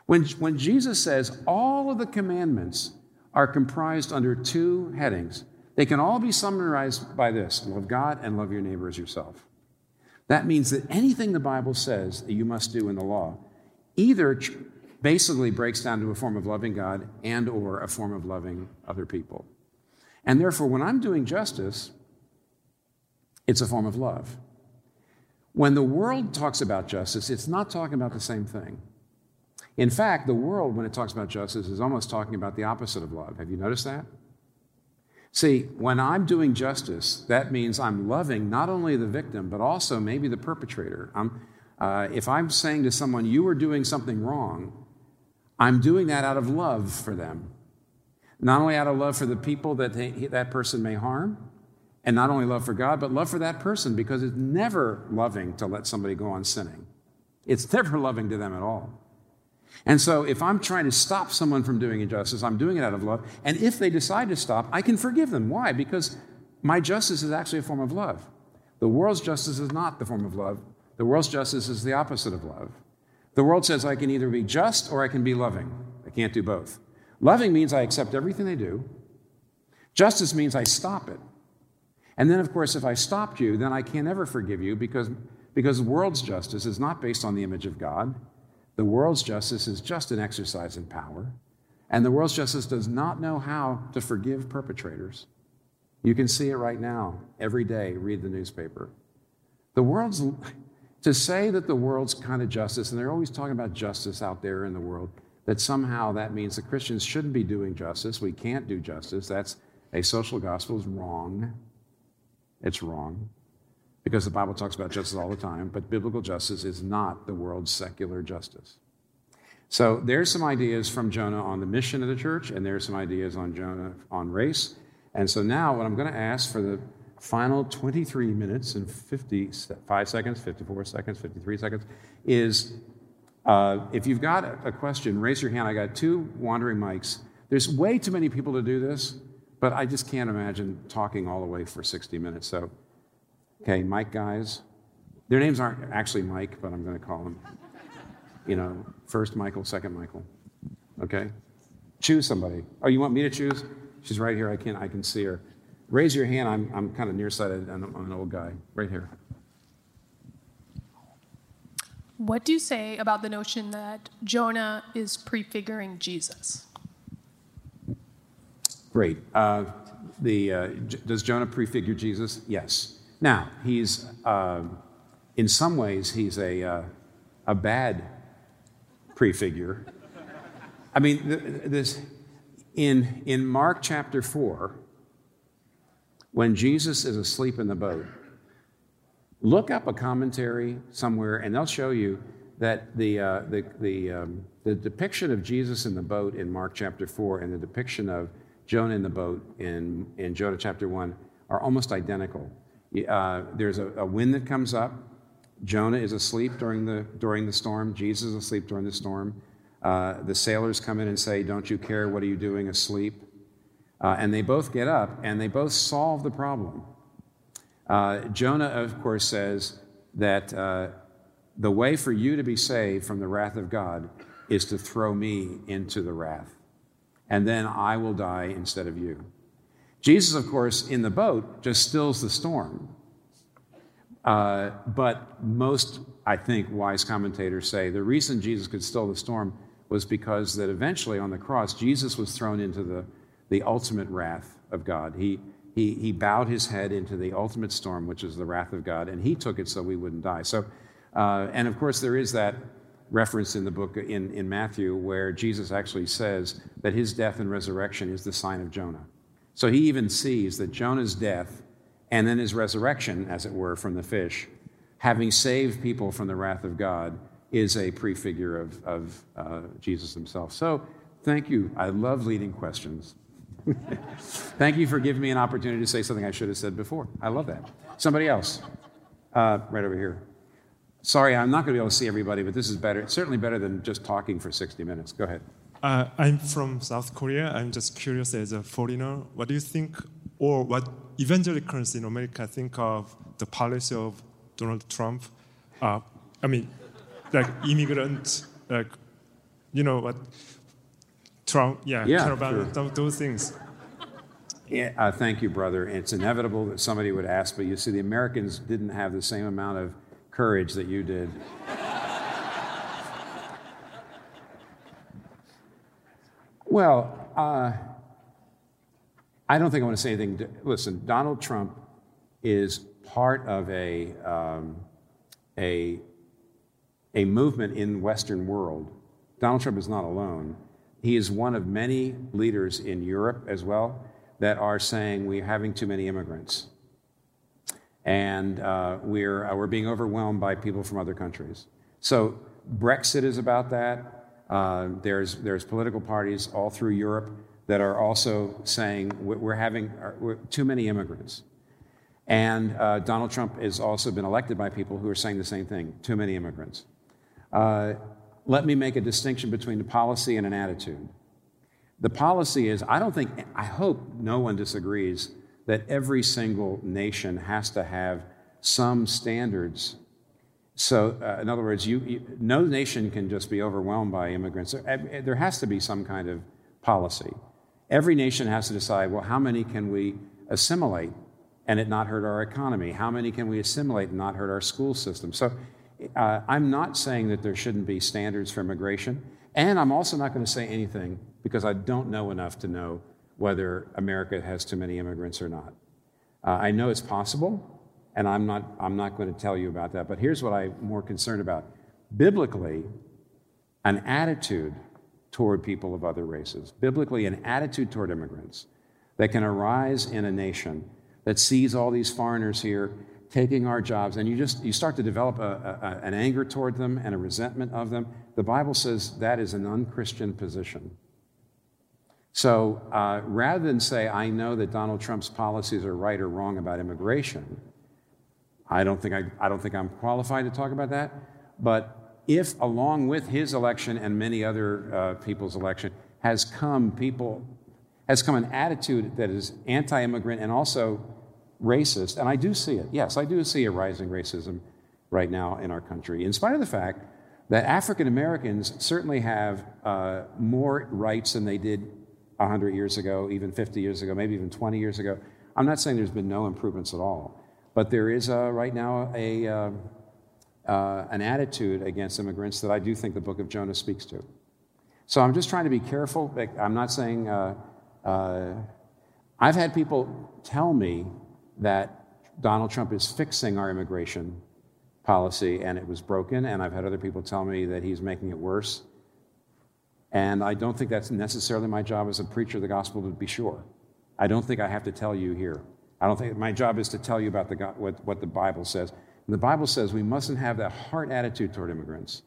When, when Jesus says all of the commandments are comprised under two headings. They can all be summarized by this love God and love your neighbor as yourself. That means that anything the Bible says that you must do in the law either basically breaks down to a form of loving God and or a form of loving other people. And therefore when I'm doing justice, it's a form of love. When the world talks about justice, it's not talking about the same thing. In fact, the world, when it talks about justice, is almost talking about the opposite of love. Have you noticed that? See, when I'm doing justice, that means I'm loving not only the victim, but also maybe the perpetrator. Uh, if I'm saying to someone, you are doing something wrong, I'm doing that out of love for them. Not only out of love for the people that they, that person may harm, and not only love for God, but love for that person because it's never loving to let somebody go on sinning. It's never loving to them at all. And so, if I'm trying to stop someone from doing injustice, I'm doing it out of love. And if they decide to stop, I can forgive them. Why? Because my justice is actually a form of love. The world's justice is not the form of love. The world's justice is the opposite of love. The world says I can either be just or I can be loving. I can't do both. Loving means I accept everything they do. Justice means I stop it. And then, of course, if I stopped you, then I can't ever forgive you because, because the world's justice is not based on the image of God. The world's justice is just an exercise in power, and the world's justice does not know how to forgive perpetrators. You can see it right now, every day, read the newspaper. The world's, to say that the world's kind of justice, and they're always talking about justice out there in the world, that somehow that means that Christians shouldn't be doing justice. We can't do justice. That's a social gospel is wrong. It's wrong because the Bible talks about justice all the time, but biblical justice is not the world's secular justice. So there's some ideas from Jonah on the mission of the church, and there's some ideas on Jonah on race. And so now, what I'm going to ask for the final 23 minutes and 55 seconds, 54 seconds, 53 seconds is uh, if you've got a question, raise your hand. I got two wandering mics. There's way too many people to do this, but I just can't imagine talking all the way for 60 minutes. So Okay, Mike guys. Their names aren't actually Mike, but I'm going to call them, you know, first Michael, second Michael. Okay? Choose somebody. Oh, you want me to choose? She's right here. I can I can see her. Raise your hand. I'm, I'm kind of nearsighted. I'm, I'm an old guy. Right here.
What do you say about the notion that Jonah is prefiguring Jesus?
Great. Uh, the, uh, does Jonah prefigure Jesus? Yes. Now, he's, uh, in some ways, he's a, uh, a bad prefigure. I mean, this, in, in Mark chapter 4, when Jesus is asleep in the boat, look up a commentary somewhere and they'll show you that the, uh, the, the, um, the depiction of Jesus in the boat in Mark chapter 4 and the depiction of Jonah in the boat in, in Jonah chapter 1 are almost identical. Uh, there's a, a, wind that comes up. Jonah is asleep during the, during the storm. Jesus is asleep during the storm. Uh, the sailors come in and say, Don't you care? What are you doing asleep? Uh, and they both get up and they both solve the problem. Uh, Jonah, of course, says that uh, the way for you to be saved from the wrath of God is to throw me into the wrath, and then I will die instead of you. Jesus, of course, in the boat just stills the storm. Uh, but most, I think, wise commentators say the reason Jesus could still the storm was because that eventually on the cross, Jesus was thrown into the, the ultimate wrath of God. He, he, he bowed his head into the ultimate storm, which is the wrath of God, and he took it so we wouldn't die. So, uh, and of course, there is that reference in the book in, in Matthew where Jesus actually says that his death and resurrection is the sign of Jonah. So he even sees that Jonah's death and then his resurrection, as it were, from the fish, having saved people from the wrath of God, is a prefigure of, of uh, Jesus himself. So thank you. I love leading questions. thank you for giving me an opportunity to say something I should have said before. I love that. Somebody else, uh, right over here. Sorry, I'm not going to be able to see everybody, but this is better. It's certainly better than just talking for 60 minutes. Go ahead.
Uh, I'm from South Korea. I'm just curious as a foreigner, what do you think, or what evangelicals in America think of the policy of Donald Trump? Uh, I mean, like immigrant, like, you know what, Trump, yeah,
Yeah,
caravan,
sure.
those, those things.
Yeah, uh, thank you, brother. It's inevitable that somebody would ask, but you see, the Americans didn't have the same amount of courage that you did. well, uh, I don't think I want to say anything. to- Listen, Donald Trump is part of a, um, a, a movement in Western world. Donald Trump is not alone. He is one of many leaders in Europe as well that are saying we're having too many immigrants. And uh, we're, uh, we're being overwhelmed by people from other countries. So Brexit is about that. Uh, there's, there's political parties all through Europe that are also saying we- we're having uh, too many immigrants. And uh, Donald Trump has also been elected by people who are saying the same thing too many immigrants. Uh, let me make a distinction between a policy and an attitude. The policy is, I don't think, I hope no one disagrees that every single nation has to have some standards. So, uh, in other words, you, you, no nation can just be overwhelmed by immigrants. There, has to be some kind of policy. Every nation has to decide, well, how many can we assimilate and it not hurt our economy? How many can we assimilate and not hurt our school system? So, uh, I'm not saying that there shouldn't be standards for immigration, and I'm also not going to say anything because I don't know enough to know whether America has too many immigrants or not. Uh, I know it's possible, and I'm not, I'm not going to tell you about that, but here's what I'm more concerned about. Biblically, an attitude toward people of other races, biblically, an attitude toward immigrants that can arise in a nation that sees all these foreigners here taking our jobs, and you just you start to develop a, a, an anger toward them and a resentment of them. The Bible says that is an unchristian position. So uh, rather than say, I know that Donald Trump's policies are right or wrong about immigration, I don't think, I, I don't think I'm qualified to talk about that. But if, along with his election and many other uh, people's election, has come people, has come an attitude that is anti-immigrant and also racist, and I do see it. Yes, I do see a rising racism right now in our country, in spite of the fact that African Americans certainly have uh, more rights than they did 100 years ago, even 50 years ago, maybe even 20 years ago. I'm not saying there's been no improvements at all, but there is uh, right now a, uh, uh, an attitude against immigrants that I do think the book of Jonah speaks to. So I'm just trying to be careful. I'm not saying, uh, uh, I've had people tell me that Donald Trump is fixing our immigration policy and it was broken, and I've had other people tell me that he's making it worse. And I don't think that's necessarily my job as a preacher of the gospel to be sure. I don't think I have to tell you here. I don't think my job is to tell you about the, what, what the Bible says. And the Bible says we mustn't have that heart attitude toward immigrants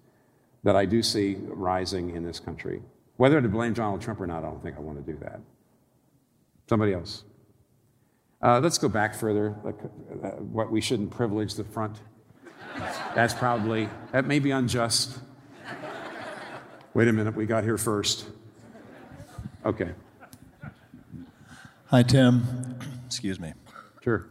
that I do see rising in this country. Whether to blame Donald Trump or not, I don't think I want to do that. Somebody else. Uh, let's go back further. Like, uh, what we shouldn't privilege the front. That's probably, that may be unjust. Wait a minute, we got here first. Okay,
Hi, Tim. Excuse me.
sure.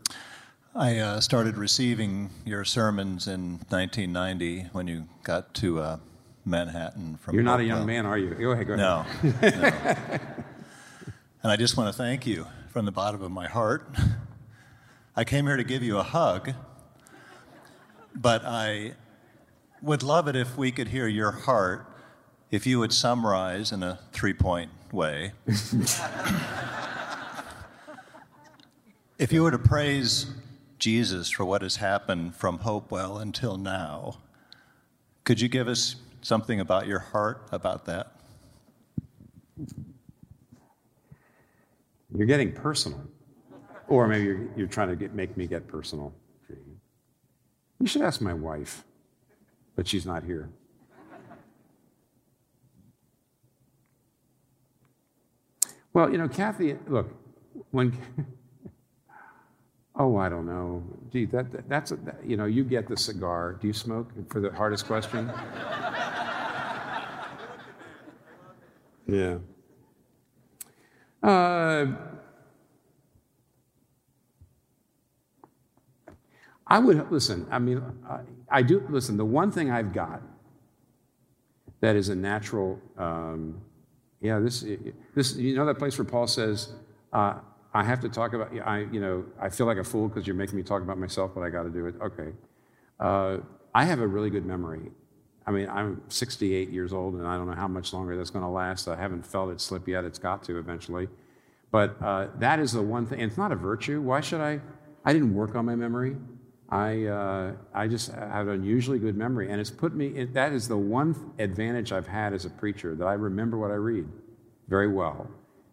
I uh, started receiving your sermons in 1990 when you got to uh, Manhattan from.
You're not a young man, are you? Go ahead, go ahead.
No. no. And I just want to thank you from the bottom of my heart. I came here to give you a hug, but I would love it if we could hear your heart if you would summarize in a three point way If you were to praise Jesus for what has happened from Hopewell until now, could you give us something about your heart about that?
You're getting personal. Or maybe you're, you're trying to get, make me get personal. You should ask my wife, but she's not here. Well, you know, Kathy, look, when, oh, I don't know. Gee, that, that that's, a, that, you know, you get the cigar. Do you smoke for the hardest question? yeah. Uh, I would listen. I mean, I, I, do listen. The one thing I've got that is a natural, um, yeah. This, this, you know, that place where Paul says, uh, "I have to talk about." I, you know, I feel like a fool because you're making me talk about myself, but I got to do it. Okay. Uh, I have a really good memory. I mean, I'm 68 years old, and I don't know how much longer that's going to last. I haven't felt it slip yet. It's got to eventually. But uh, that is the one thing, and it's not a virtue. Why should I? I didn't work on my memory. I, uh, I just have an unusually good memory, and it's put me, it, that is the one advantage I've had as a preacher, that I remember what I read very well.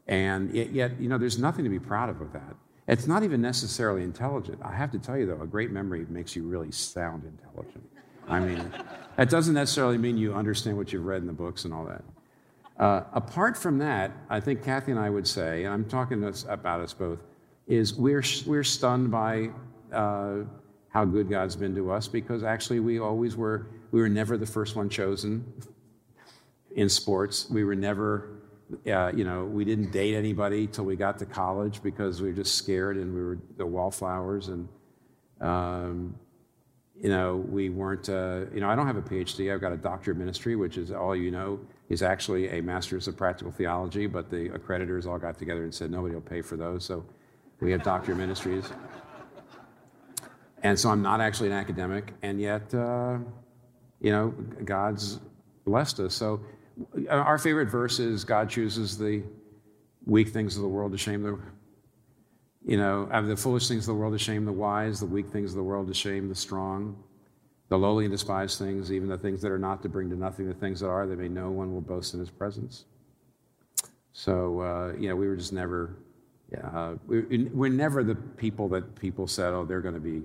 And yet, you know, there's nothing to be proud of with that. It's not even necessarily intelligent. I have to tell you, though, a great memory makes you really sound intelligent. I mean, that doesn't necessarily mean you understand what you've read in the books and all that. Uh, apart from that, I think Kathy and I would say, and I'm talking about us both, is we're, we're stunned by uh, how good God's been to us because actually we always were, we were never the first one chosen in sports. We were never, uh, you know, we didn't date anybody till we got to college because we were just scared and we were the wallflowers. And, um, you know, we weren't, uh, you know, I don't have a PhD. I've got a doctor of ministry, which is all you know is actually a master's of practical theology, but the accreditors all got together and said nobody will pay for those. So we have doctor ministries. And so I'm not actually an academic, and yet, uh, you know, God's blessed us. So uh, our favorite verse is God chooses the weak things of the world to shame the, you know, the foolish things of the world to shame the wise, the weak things of the world to shame the strong the lowly and despised things, even the things that are not to bring to nothing the things that are, that may no one will boast in his presence. So, uh, you know, we were just never, uh, we, we're never the people that people said, oh, they're going to be,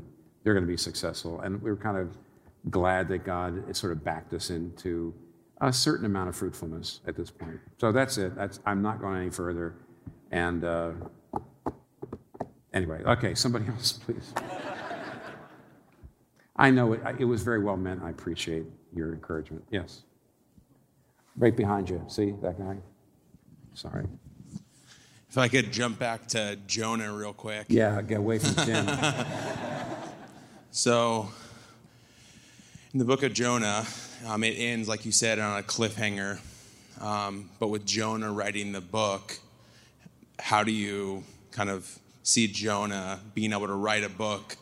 they're going to be successful. And we were kind of glad that God sort of backed us into a certain amount of fruitfulness at this point. So that's it. That's, I'm not going any further. And uh, anyway, okay, somebody else, please. I know it, it was very well meant. I appreciate your encouragement. Yes. Right behind you. See that guy? Sorry.
If I could jump back to Jonah real quick.
Yeah, get away from Jim.
so, in the book of Jonah, um, it ends, like you said, on a cliffhanger. Um, but with Jonah writing the book, how do you kind of see Jonah being able to write a book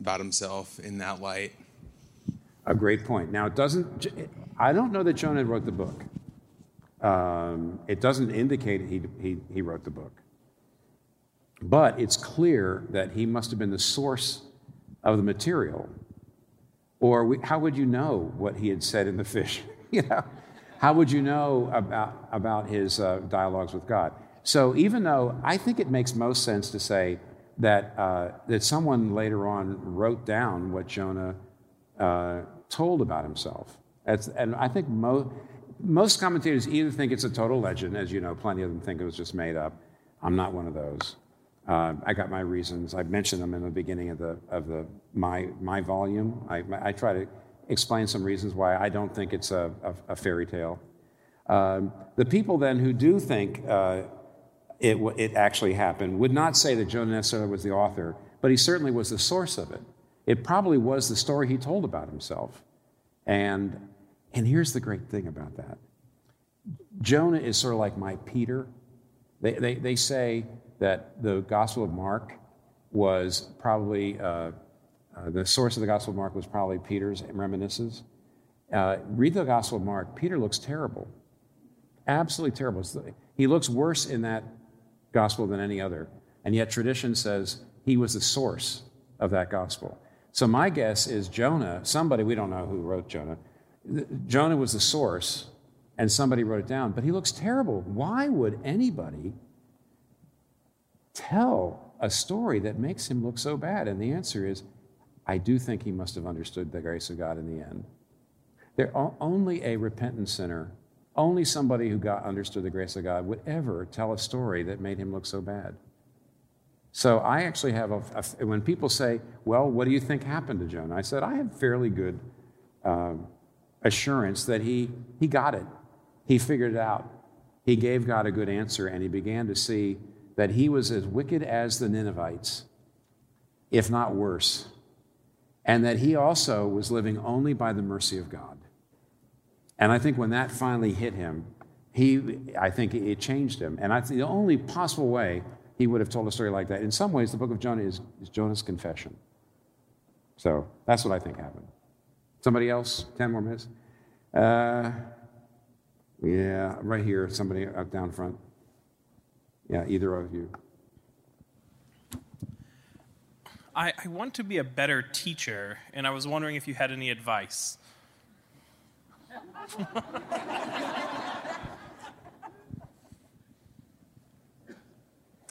about himself in that light.
A great point. Now, it doesn't, I don't know that Jonah wrote the book. Um, it doesn't indicate he, he, he wrote the book. But it's clear that he must have been the source of the material. Or we, how would you know what he had said in the fish? you know, how would you know about, about his uh, dialogues with God? So even though I think it makes most sense to say, that, uh, that someone later on wrote down what Jonah uh, told about himself. That's, and I think mo- most commentators either think it's a total legend, as you know, plenty of them think it was just made up. I'm not one of those. Uh, I got my reasons. I mentioned them in the beginning of the of the my my volume. I, I try to explain some reasons why I don't think it's a, fairy tale. Um, the people then who do think uh, it, it actually happened. Would not say that Jonah necessarily was the author, but he certainly was the source of it. It probably was the story he told about himself. And, and here's the great thing about that Jonah is sort of like my Peter. They say that the Gospel of Mark was probably, uh, uh, the source of the Gospel of Mark was probably Peter's reminiscences. Uh, read the Gospel of Mark. Peter looks terrible. Absolutely terrible. He looks worse in that gospel than any other. And yet tradition says he was the source of that gospel. So my guess is Jonah, somebody, we don't know who wrote Jonah, Jonah was the source and somebody wrote it down, but he looks terrible. Why would anybody tell a story that makes him look so bad? And the answer is I do think he must have understood the grace of God in the end. There, only a repentant sinner, only somebody who got understood the grace of God would ever tell a story that made him look so bad. So I actually have a, a when people say, "Well, what do you think happened to Jonah?" I said, "I have fairly good um, assurance that he he got it. He figured it out. He gave God a good answer, and he began to see that he was as wicked as the Ninevites, if not worse, and that he also was living only by the mercy of God. And I think when that finally hit him, he, I think it changed him. And I think the only possible way he would have told a story like that, in some ways, the book of Jonah is, is Jonah's confession. So that's what I think happened. Somebody else? 10 more minutes? Uh, yeah, right here, somebody up down front. Yeah, either of you.
I, I want to be a better teacher, and I was wondering if you had any advice.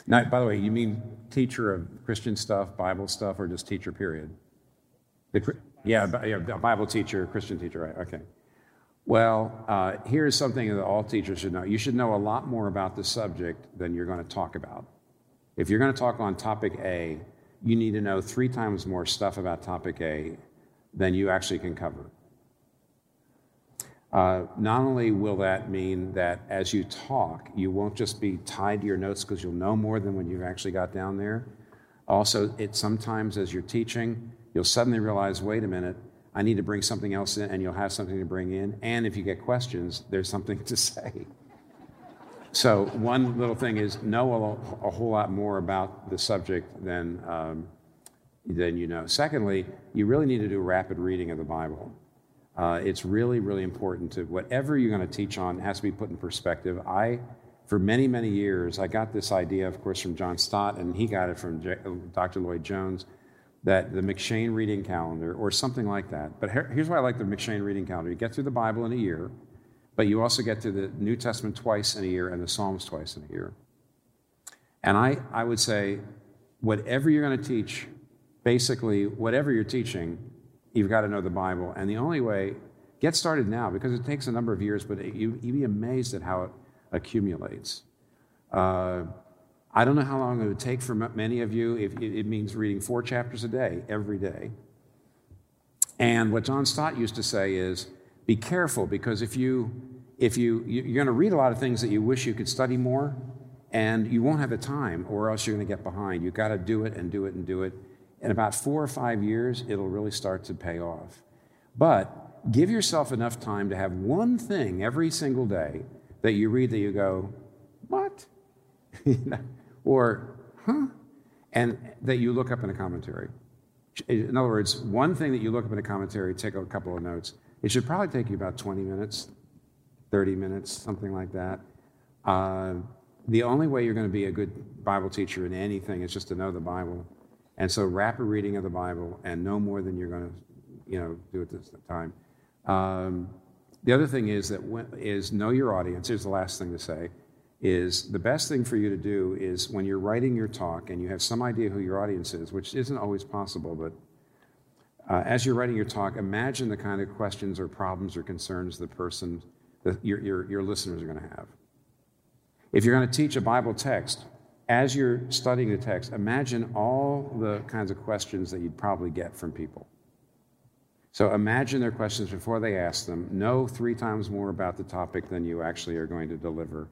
now, by the way, you mean teacher of Christian stuff, Bible stuff, or just teacher, period? The, yeah, yeah, Bible teacher, Christian teacher, right? Okay. Well, uh, here's something that all teachers should know. You should know a lot more about the subject than you're going to talk about. If you're going to talk on topic A, you need to know three times more stuff about topic A than you actually can cover. Uh, not only will that mean that as you talk, you won't just be tied to your notes because you'll know more than when you've actually got down there. Also, it sometimes as you're teaching, you'll suddenly realize, wait a minute, I need to bring something else in, and you'll have something to bring in. And if you get questions, there's something to say. So, one little thing is know a, a whole lot more about the subject than, um, than you know. Secondly, you really need to do rapid reading of the Bible. Uh, it's really, really important to whatever you're going to teach on has to be put in perspective. I, for many, many years, I got this idea, of course, from John Stott, and he got it from J- Dr. Lloyd Jones, that the M'Cheyne reading calendar or something like that. But here's why I like the M'Cheyne reading calendar: you get through the Bible in a year but you also get to the New Testament twice in a year and the Psalms twice in a year. And I, I would say, whatever you're going to teach, basically, whatever you're teaching, you've got to know the Bible. And the only way, get started now because it takes a number of years, but it, you, would be amazed at how it accumulates. Uh, I don't know how long it would take for many of you. If it means reading four chapters a day, every day. And what John Stott used to say is, be careful because if you if you you're going to read a lot of things that you wish you could study more and you won't have the time or else you're going to get behind. You've got to do it and do it and do it. In about four or five years it'll really start to pay off. But give yourself enough time to have one thing every single day that you read that you go what or huh and that you look up in a commentary in other words one thing that you look up in a commentary take a couple of notes it should probably take you about 20 minutes, 30 minutes, something like that. Uh, the only way you're going to be a good Bible teacher in anything is just to know the Bible. And so, rapid reading of the Bible and no more than you're going to, you know, do at this time. Um, the other thing is that when, is know your audience. Here's the last thing to say: is the best thing for you to do is when you're writing your talk and you have some idea who your audience is, which isn't always possible, but uh, as you're writing your talk, imagine the kind of questions or problems or concerns the person, that your, your, your listeners are going to have. If you're going to teach a Bible text, as you're studying the text, imagine all the kinds of questions that you'd probably get from people. So imagine their questions before they ask them. Know three times more about the topic than you actually are going to deliver,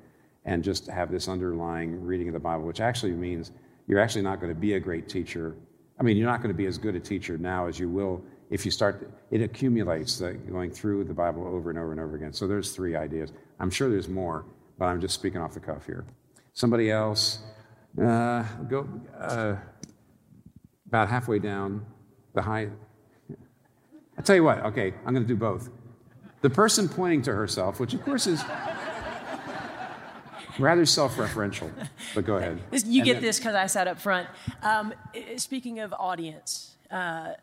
and just have this underlying reading of the Bible, which actually means you're actually not going to be a great teacher I mean, you're not going to be as good a teacher now as you will if you start, it accumulates going through the Bible over and over and over again. So there's three ideas. I'm sure there's more, but I'm just speaking off the cuff here. Somebody else, uh, go uh, about halfway down the high. I tell you what, okay, I'm going to do both. The person pointing to herself, which of course is rather self-referential. But go ahead.
You get
then-
this because I sat up front. Um, speaking of audience, uh,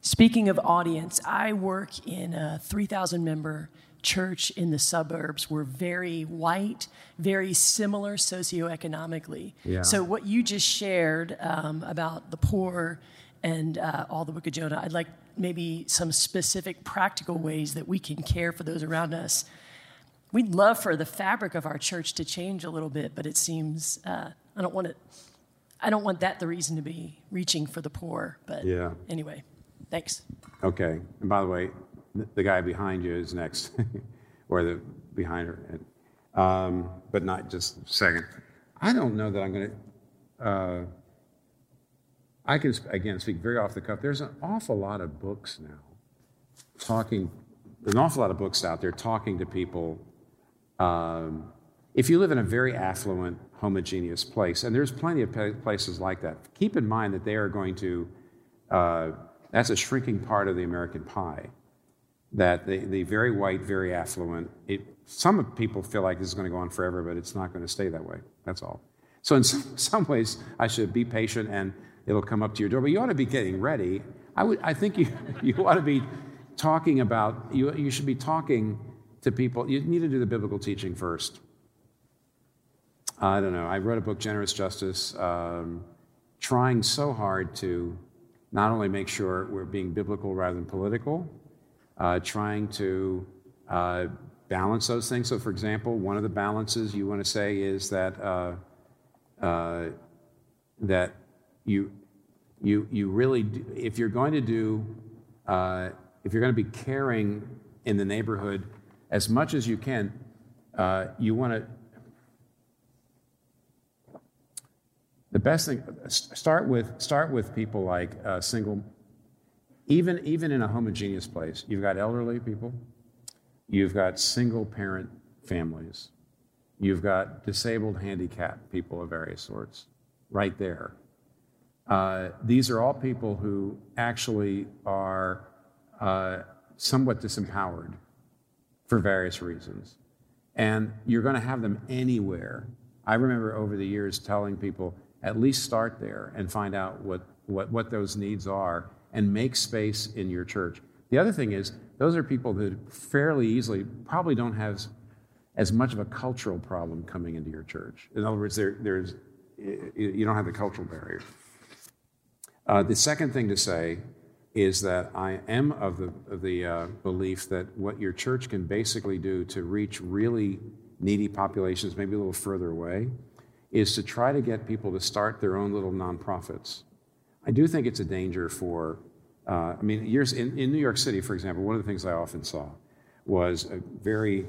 speaking of audience, I work in a 3,000 member church in the suburbs. We're very white, very similar socioeconomically.
Yeah.
So what you just shared um, about the poor and uh, all the Book of Jonah, I'd like maybe some specific practical ways that we can care for those around us. We'd love for the fabric of our church to change a little bit, but it seems uh, I don't want it. I don't want that the reason to be reaching for the poor. But
Yeah.
anyway, thanks.
Okay. And by the way, the guy behind you is next, or the behind her, um, but not just second. I don't know that I'm going to. Uh, I can again speak very off the cuff. There's an awful lot of books now talking. An awful lot of books out there talking to people. Um, if you live in a very affluent, homogeneous place, and there's plenty of places like that, keep in mind that they are going to. Uh, that's a shrinking part of the American pie. That the, the very white, very affluent, it, some people feel like this is going to go on forever, but it's not going to stay that way. That's all. So, in some, some ways, I should be patient and it'll come up to your door. But you ought to be getting ready. I, would, I think you, you ought to be talking about, you, you should be talking to people. You need to do the biblical teaching first. I don't know. I wrote a book, Generous Justice, um, trying so hard to not only make sure we're being biblical rather than political, uh, trying to uh, balance those things. So, for example, one of the balances you want to say is that uh, uh, that you you you really do, if you're going to do uh, if you're going to be caring in the neighborhood as much as you can, uh, you want to the best thing start with start with people like uh, single even even in a homogeneous place. You've got elderly people you've got single parent families you've got disabled handicapped people of various sorts right there. Uh, these are all people who actually are uh, somewhat disempowered for various reasons and you're going to have them anywhere i remember over the years telling people at least start there and find out what, what, what those needs are and make space in your church. The other thing is, those are people that fairly easily probably don't have as much of a cultural problem coming into your church. In other words, there, there's, you don't have the cultural barrier. Uh, the second thing to say is that I am of the, of the uh, belief that what your church can basically do to reach really needy populations, maybe a little further away, is to try to get people to start their own little nonprofits. I do think it's a danger for, uh, I mean, years in, in New York City, for example, one of the things I often saw was a very,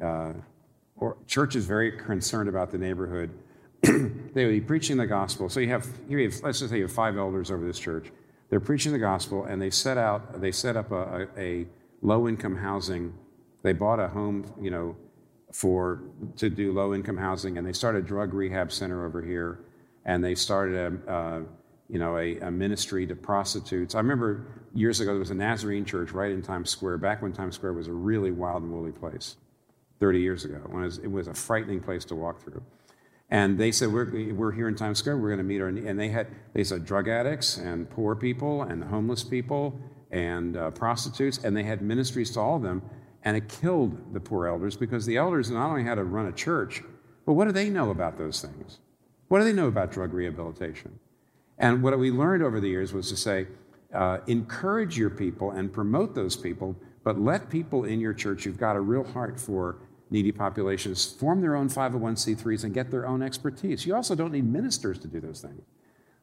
uh, or churches very concerned about the neighborhood. they would be preaching the gospel. So you have, here you have, let's just say you have five elders over this church. They're preaching the gospel, and they set out, they set up a, a, a low-income housing. They bought a home, you know, for to do low income housing, and they started a drug rehab center over here, and they started a you know a, a, ministry to prostitutes. I remember years ago there was a Nazarene church right in Times Square, back when Times Square was a really wild and woolly place, 30 years ago, when it was, it was a frightening place to walk through. And they said, we're, we're here in Times Square, we're going to meet our, and they had, they said drug addicts and poor people and homeless people and uh, prostitutes, and they had ministries to all of them. And it killed the poor elders because the elders not only had to run a church, but what do they know about those things? What do they know about drug rehabilitation? And what we learned over the years was to say, uh, encourage your people and promote those people, but let people in your church who've got a real heart for needy populations form their own 501c3s and get their own expertise. You also don't need ministers to do those things.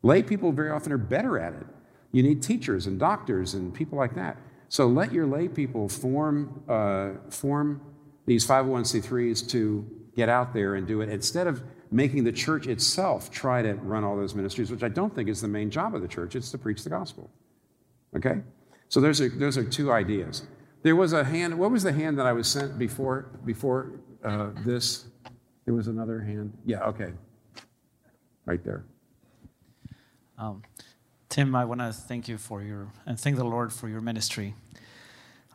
Lay people very often are better at it. You need teachers and doctors and people like that. So let your lay people form, uh, form these 501c3s to get out there and do it instead of making the church itself try to run all those ministries, which I don't think is the main job of the church. It's to preach the gospel. Okay? So those are, those are two ideas. There was a hand, what was the hand that I was sent before, before uh, this? There was another hand. Yeah, okay. Right there.
Um, Tim, I want to thank you for your, and thank the Lord for your ministry.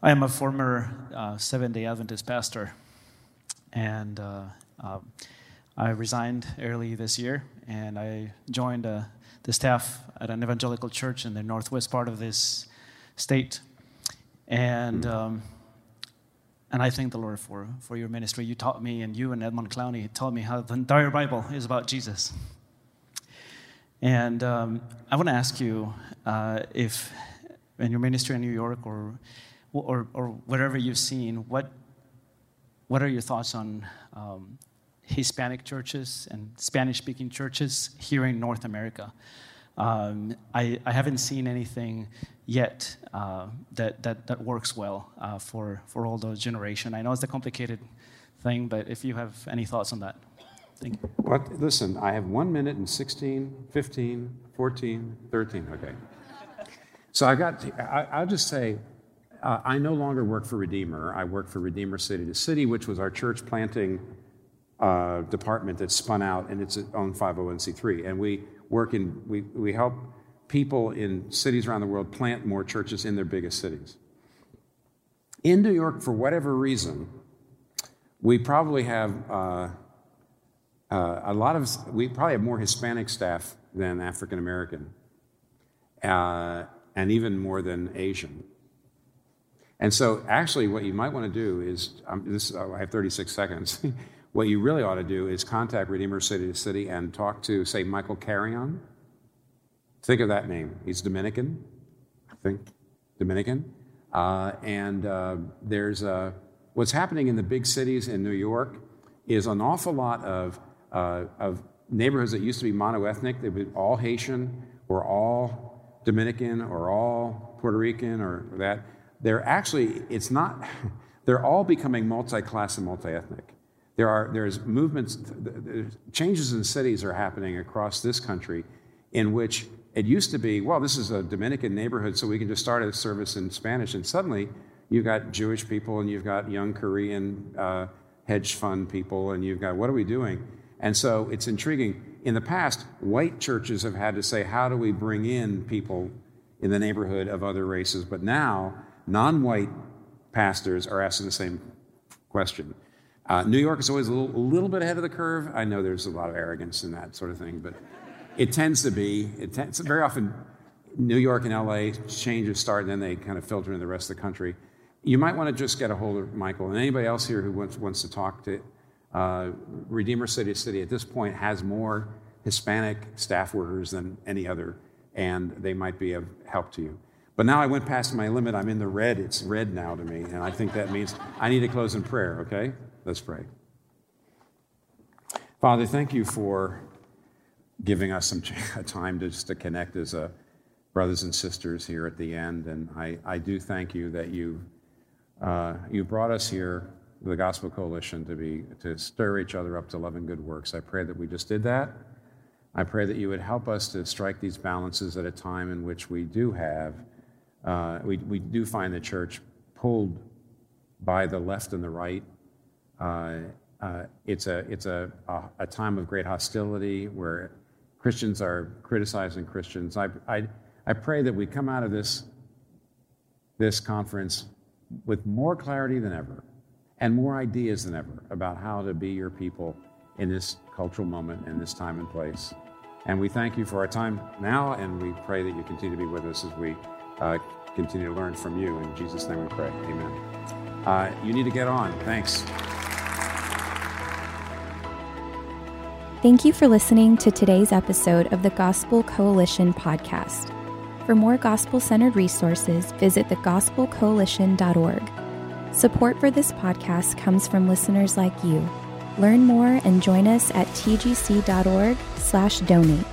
I am a former uh, Seven day Adventist pastor, and uh, Um, I resigned early this year, and I joined uh, the staff at an evangelical church in the northwest part of this state. And um, and I thank the Lord for, for your ministry. You taught me, and you and Edmund Clowney taught me how the entire Bible is about Jesus. And um, I want to ask you uh, if, in your ministry in New York or, or, or wherever you've seen, what, what are your thoughts on um, Hispanic churches and Spanish speaking churches here in North America? Um, I, I, haven't seen anything yet uh, that, that, that works well uh, for, for all those generation. I know it's a complicated thing, but if you have any thoughts on that. Thank you.
Listen, I have one minute and 16, 15, 14, 13. Okay. So I got, I, will just say, uh, I no longer work for Redeemer. I work for Redeemer City to City, which was our church planting uh, department that spun out and it's its own 501c3. And we work in, we, we help people in cities around the world plant more churches in their biggest cities. In New York, for whatever reason, we probably have uh, uh, a lot of, we probably have more Hispanic staff than African American, uh, and even more than Asian. And so, actually, what you might want to do is um, this, oh, I have 36 seconds. What you really ought to do is contact Redeemer City to City and talk to, say, Michael Carrion. Think of that name. He's Dominican, I think, Dominican. Uh, and uh, there's uh, what's happening in the big cities in New York is an awful lot of, uh, of neighborhoods that used to be monoethnic. They were all Haitian or all Dominican or all Puerto Rican or that. They're actually, it's not, they're all becoming multi class and multi ethnic. There are there's movements, changes in cities are happening across this country in which it used to be, well, this is a Dominican neighborhood, so we can just start a service in Spanish. And suddenly you've got Jewish people and you've got young Korean uh, hedge fund people, and you've got, what are we doing? And so it's intriguing. In the past, white churches have had to say, how do we bring in people in the neighborhood of other races? But now, non white pastors are asking the same question. Uh, New York is always a little, a little, bit ahead of the curve. I know there's a lot of arrogance in that sort of thing, but it tends to be. It tends, very often, New York and LA changes start, and then they kind of filter in the rest of the country. You might want to just get a hold of Michael and anybody else here who wants, wants to talk to uh, Redeemer City City. At this point, has more Hispanic staff workers than any other, and they might be of help to you. But now I went past my limit. I'm in the red. It's red now to me, and I think that means I need to close in prayer. Okay. Let's pray. Father, thank you for giving us some time to just to connect as a brothers and sisters here at the end. And I, I do thank you that you uh, you brought us here, the Gospel Coalition, to be to stir each other up to love and good works. I pray that we just did that. I pray that you would help us to strike these balances at a time in which we do have, uh, we, we do find the church pulled by the left and the right uh, uh, it's a, it's a, a, a, time of great hostility where Christians are criticizing Christians. I, I, I pray that we come out of this, this conference with more clarity than ever and more ideas than ever about how to be your people in this cultural moment and this time and place. And we thank you for our time now, and we pray that you continue to be with us as we uh, continue to learn from you. In Jesus' name we pray. Amen. Uh, you need to get on. Thanks.
Thank you for listening to today's episode of the Gospel Coalition podcast. For more gospel centered resources, visit thegospelcoalition.org. Support for this podcast comes from listeners like you. Learn more and join us at tgc.org/donate.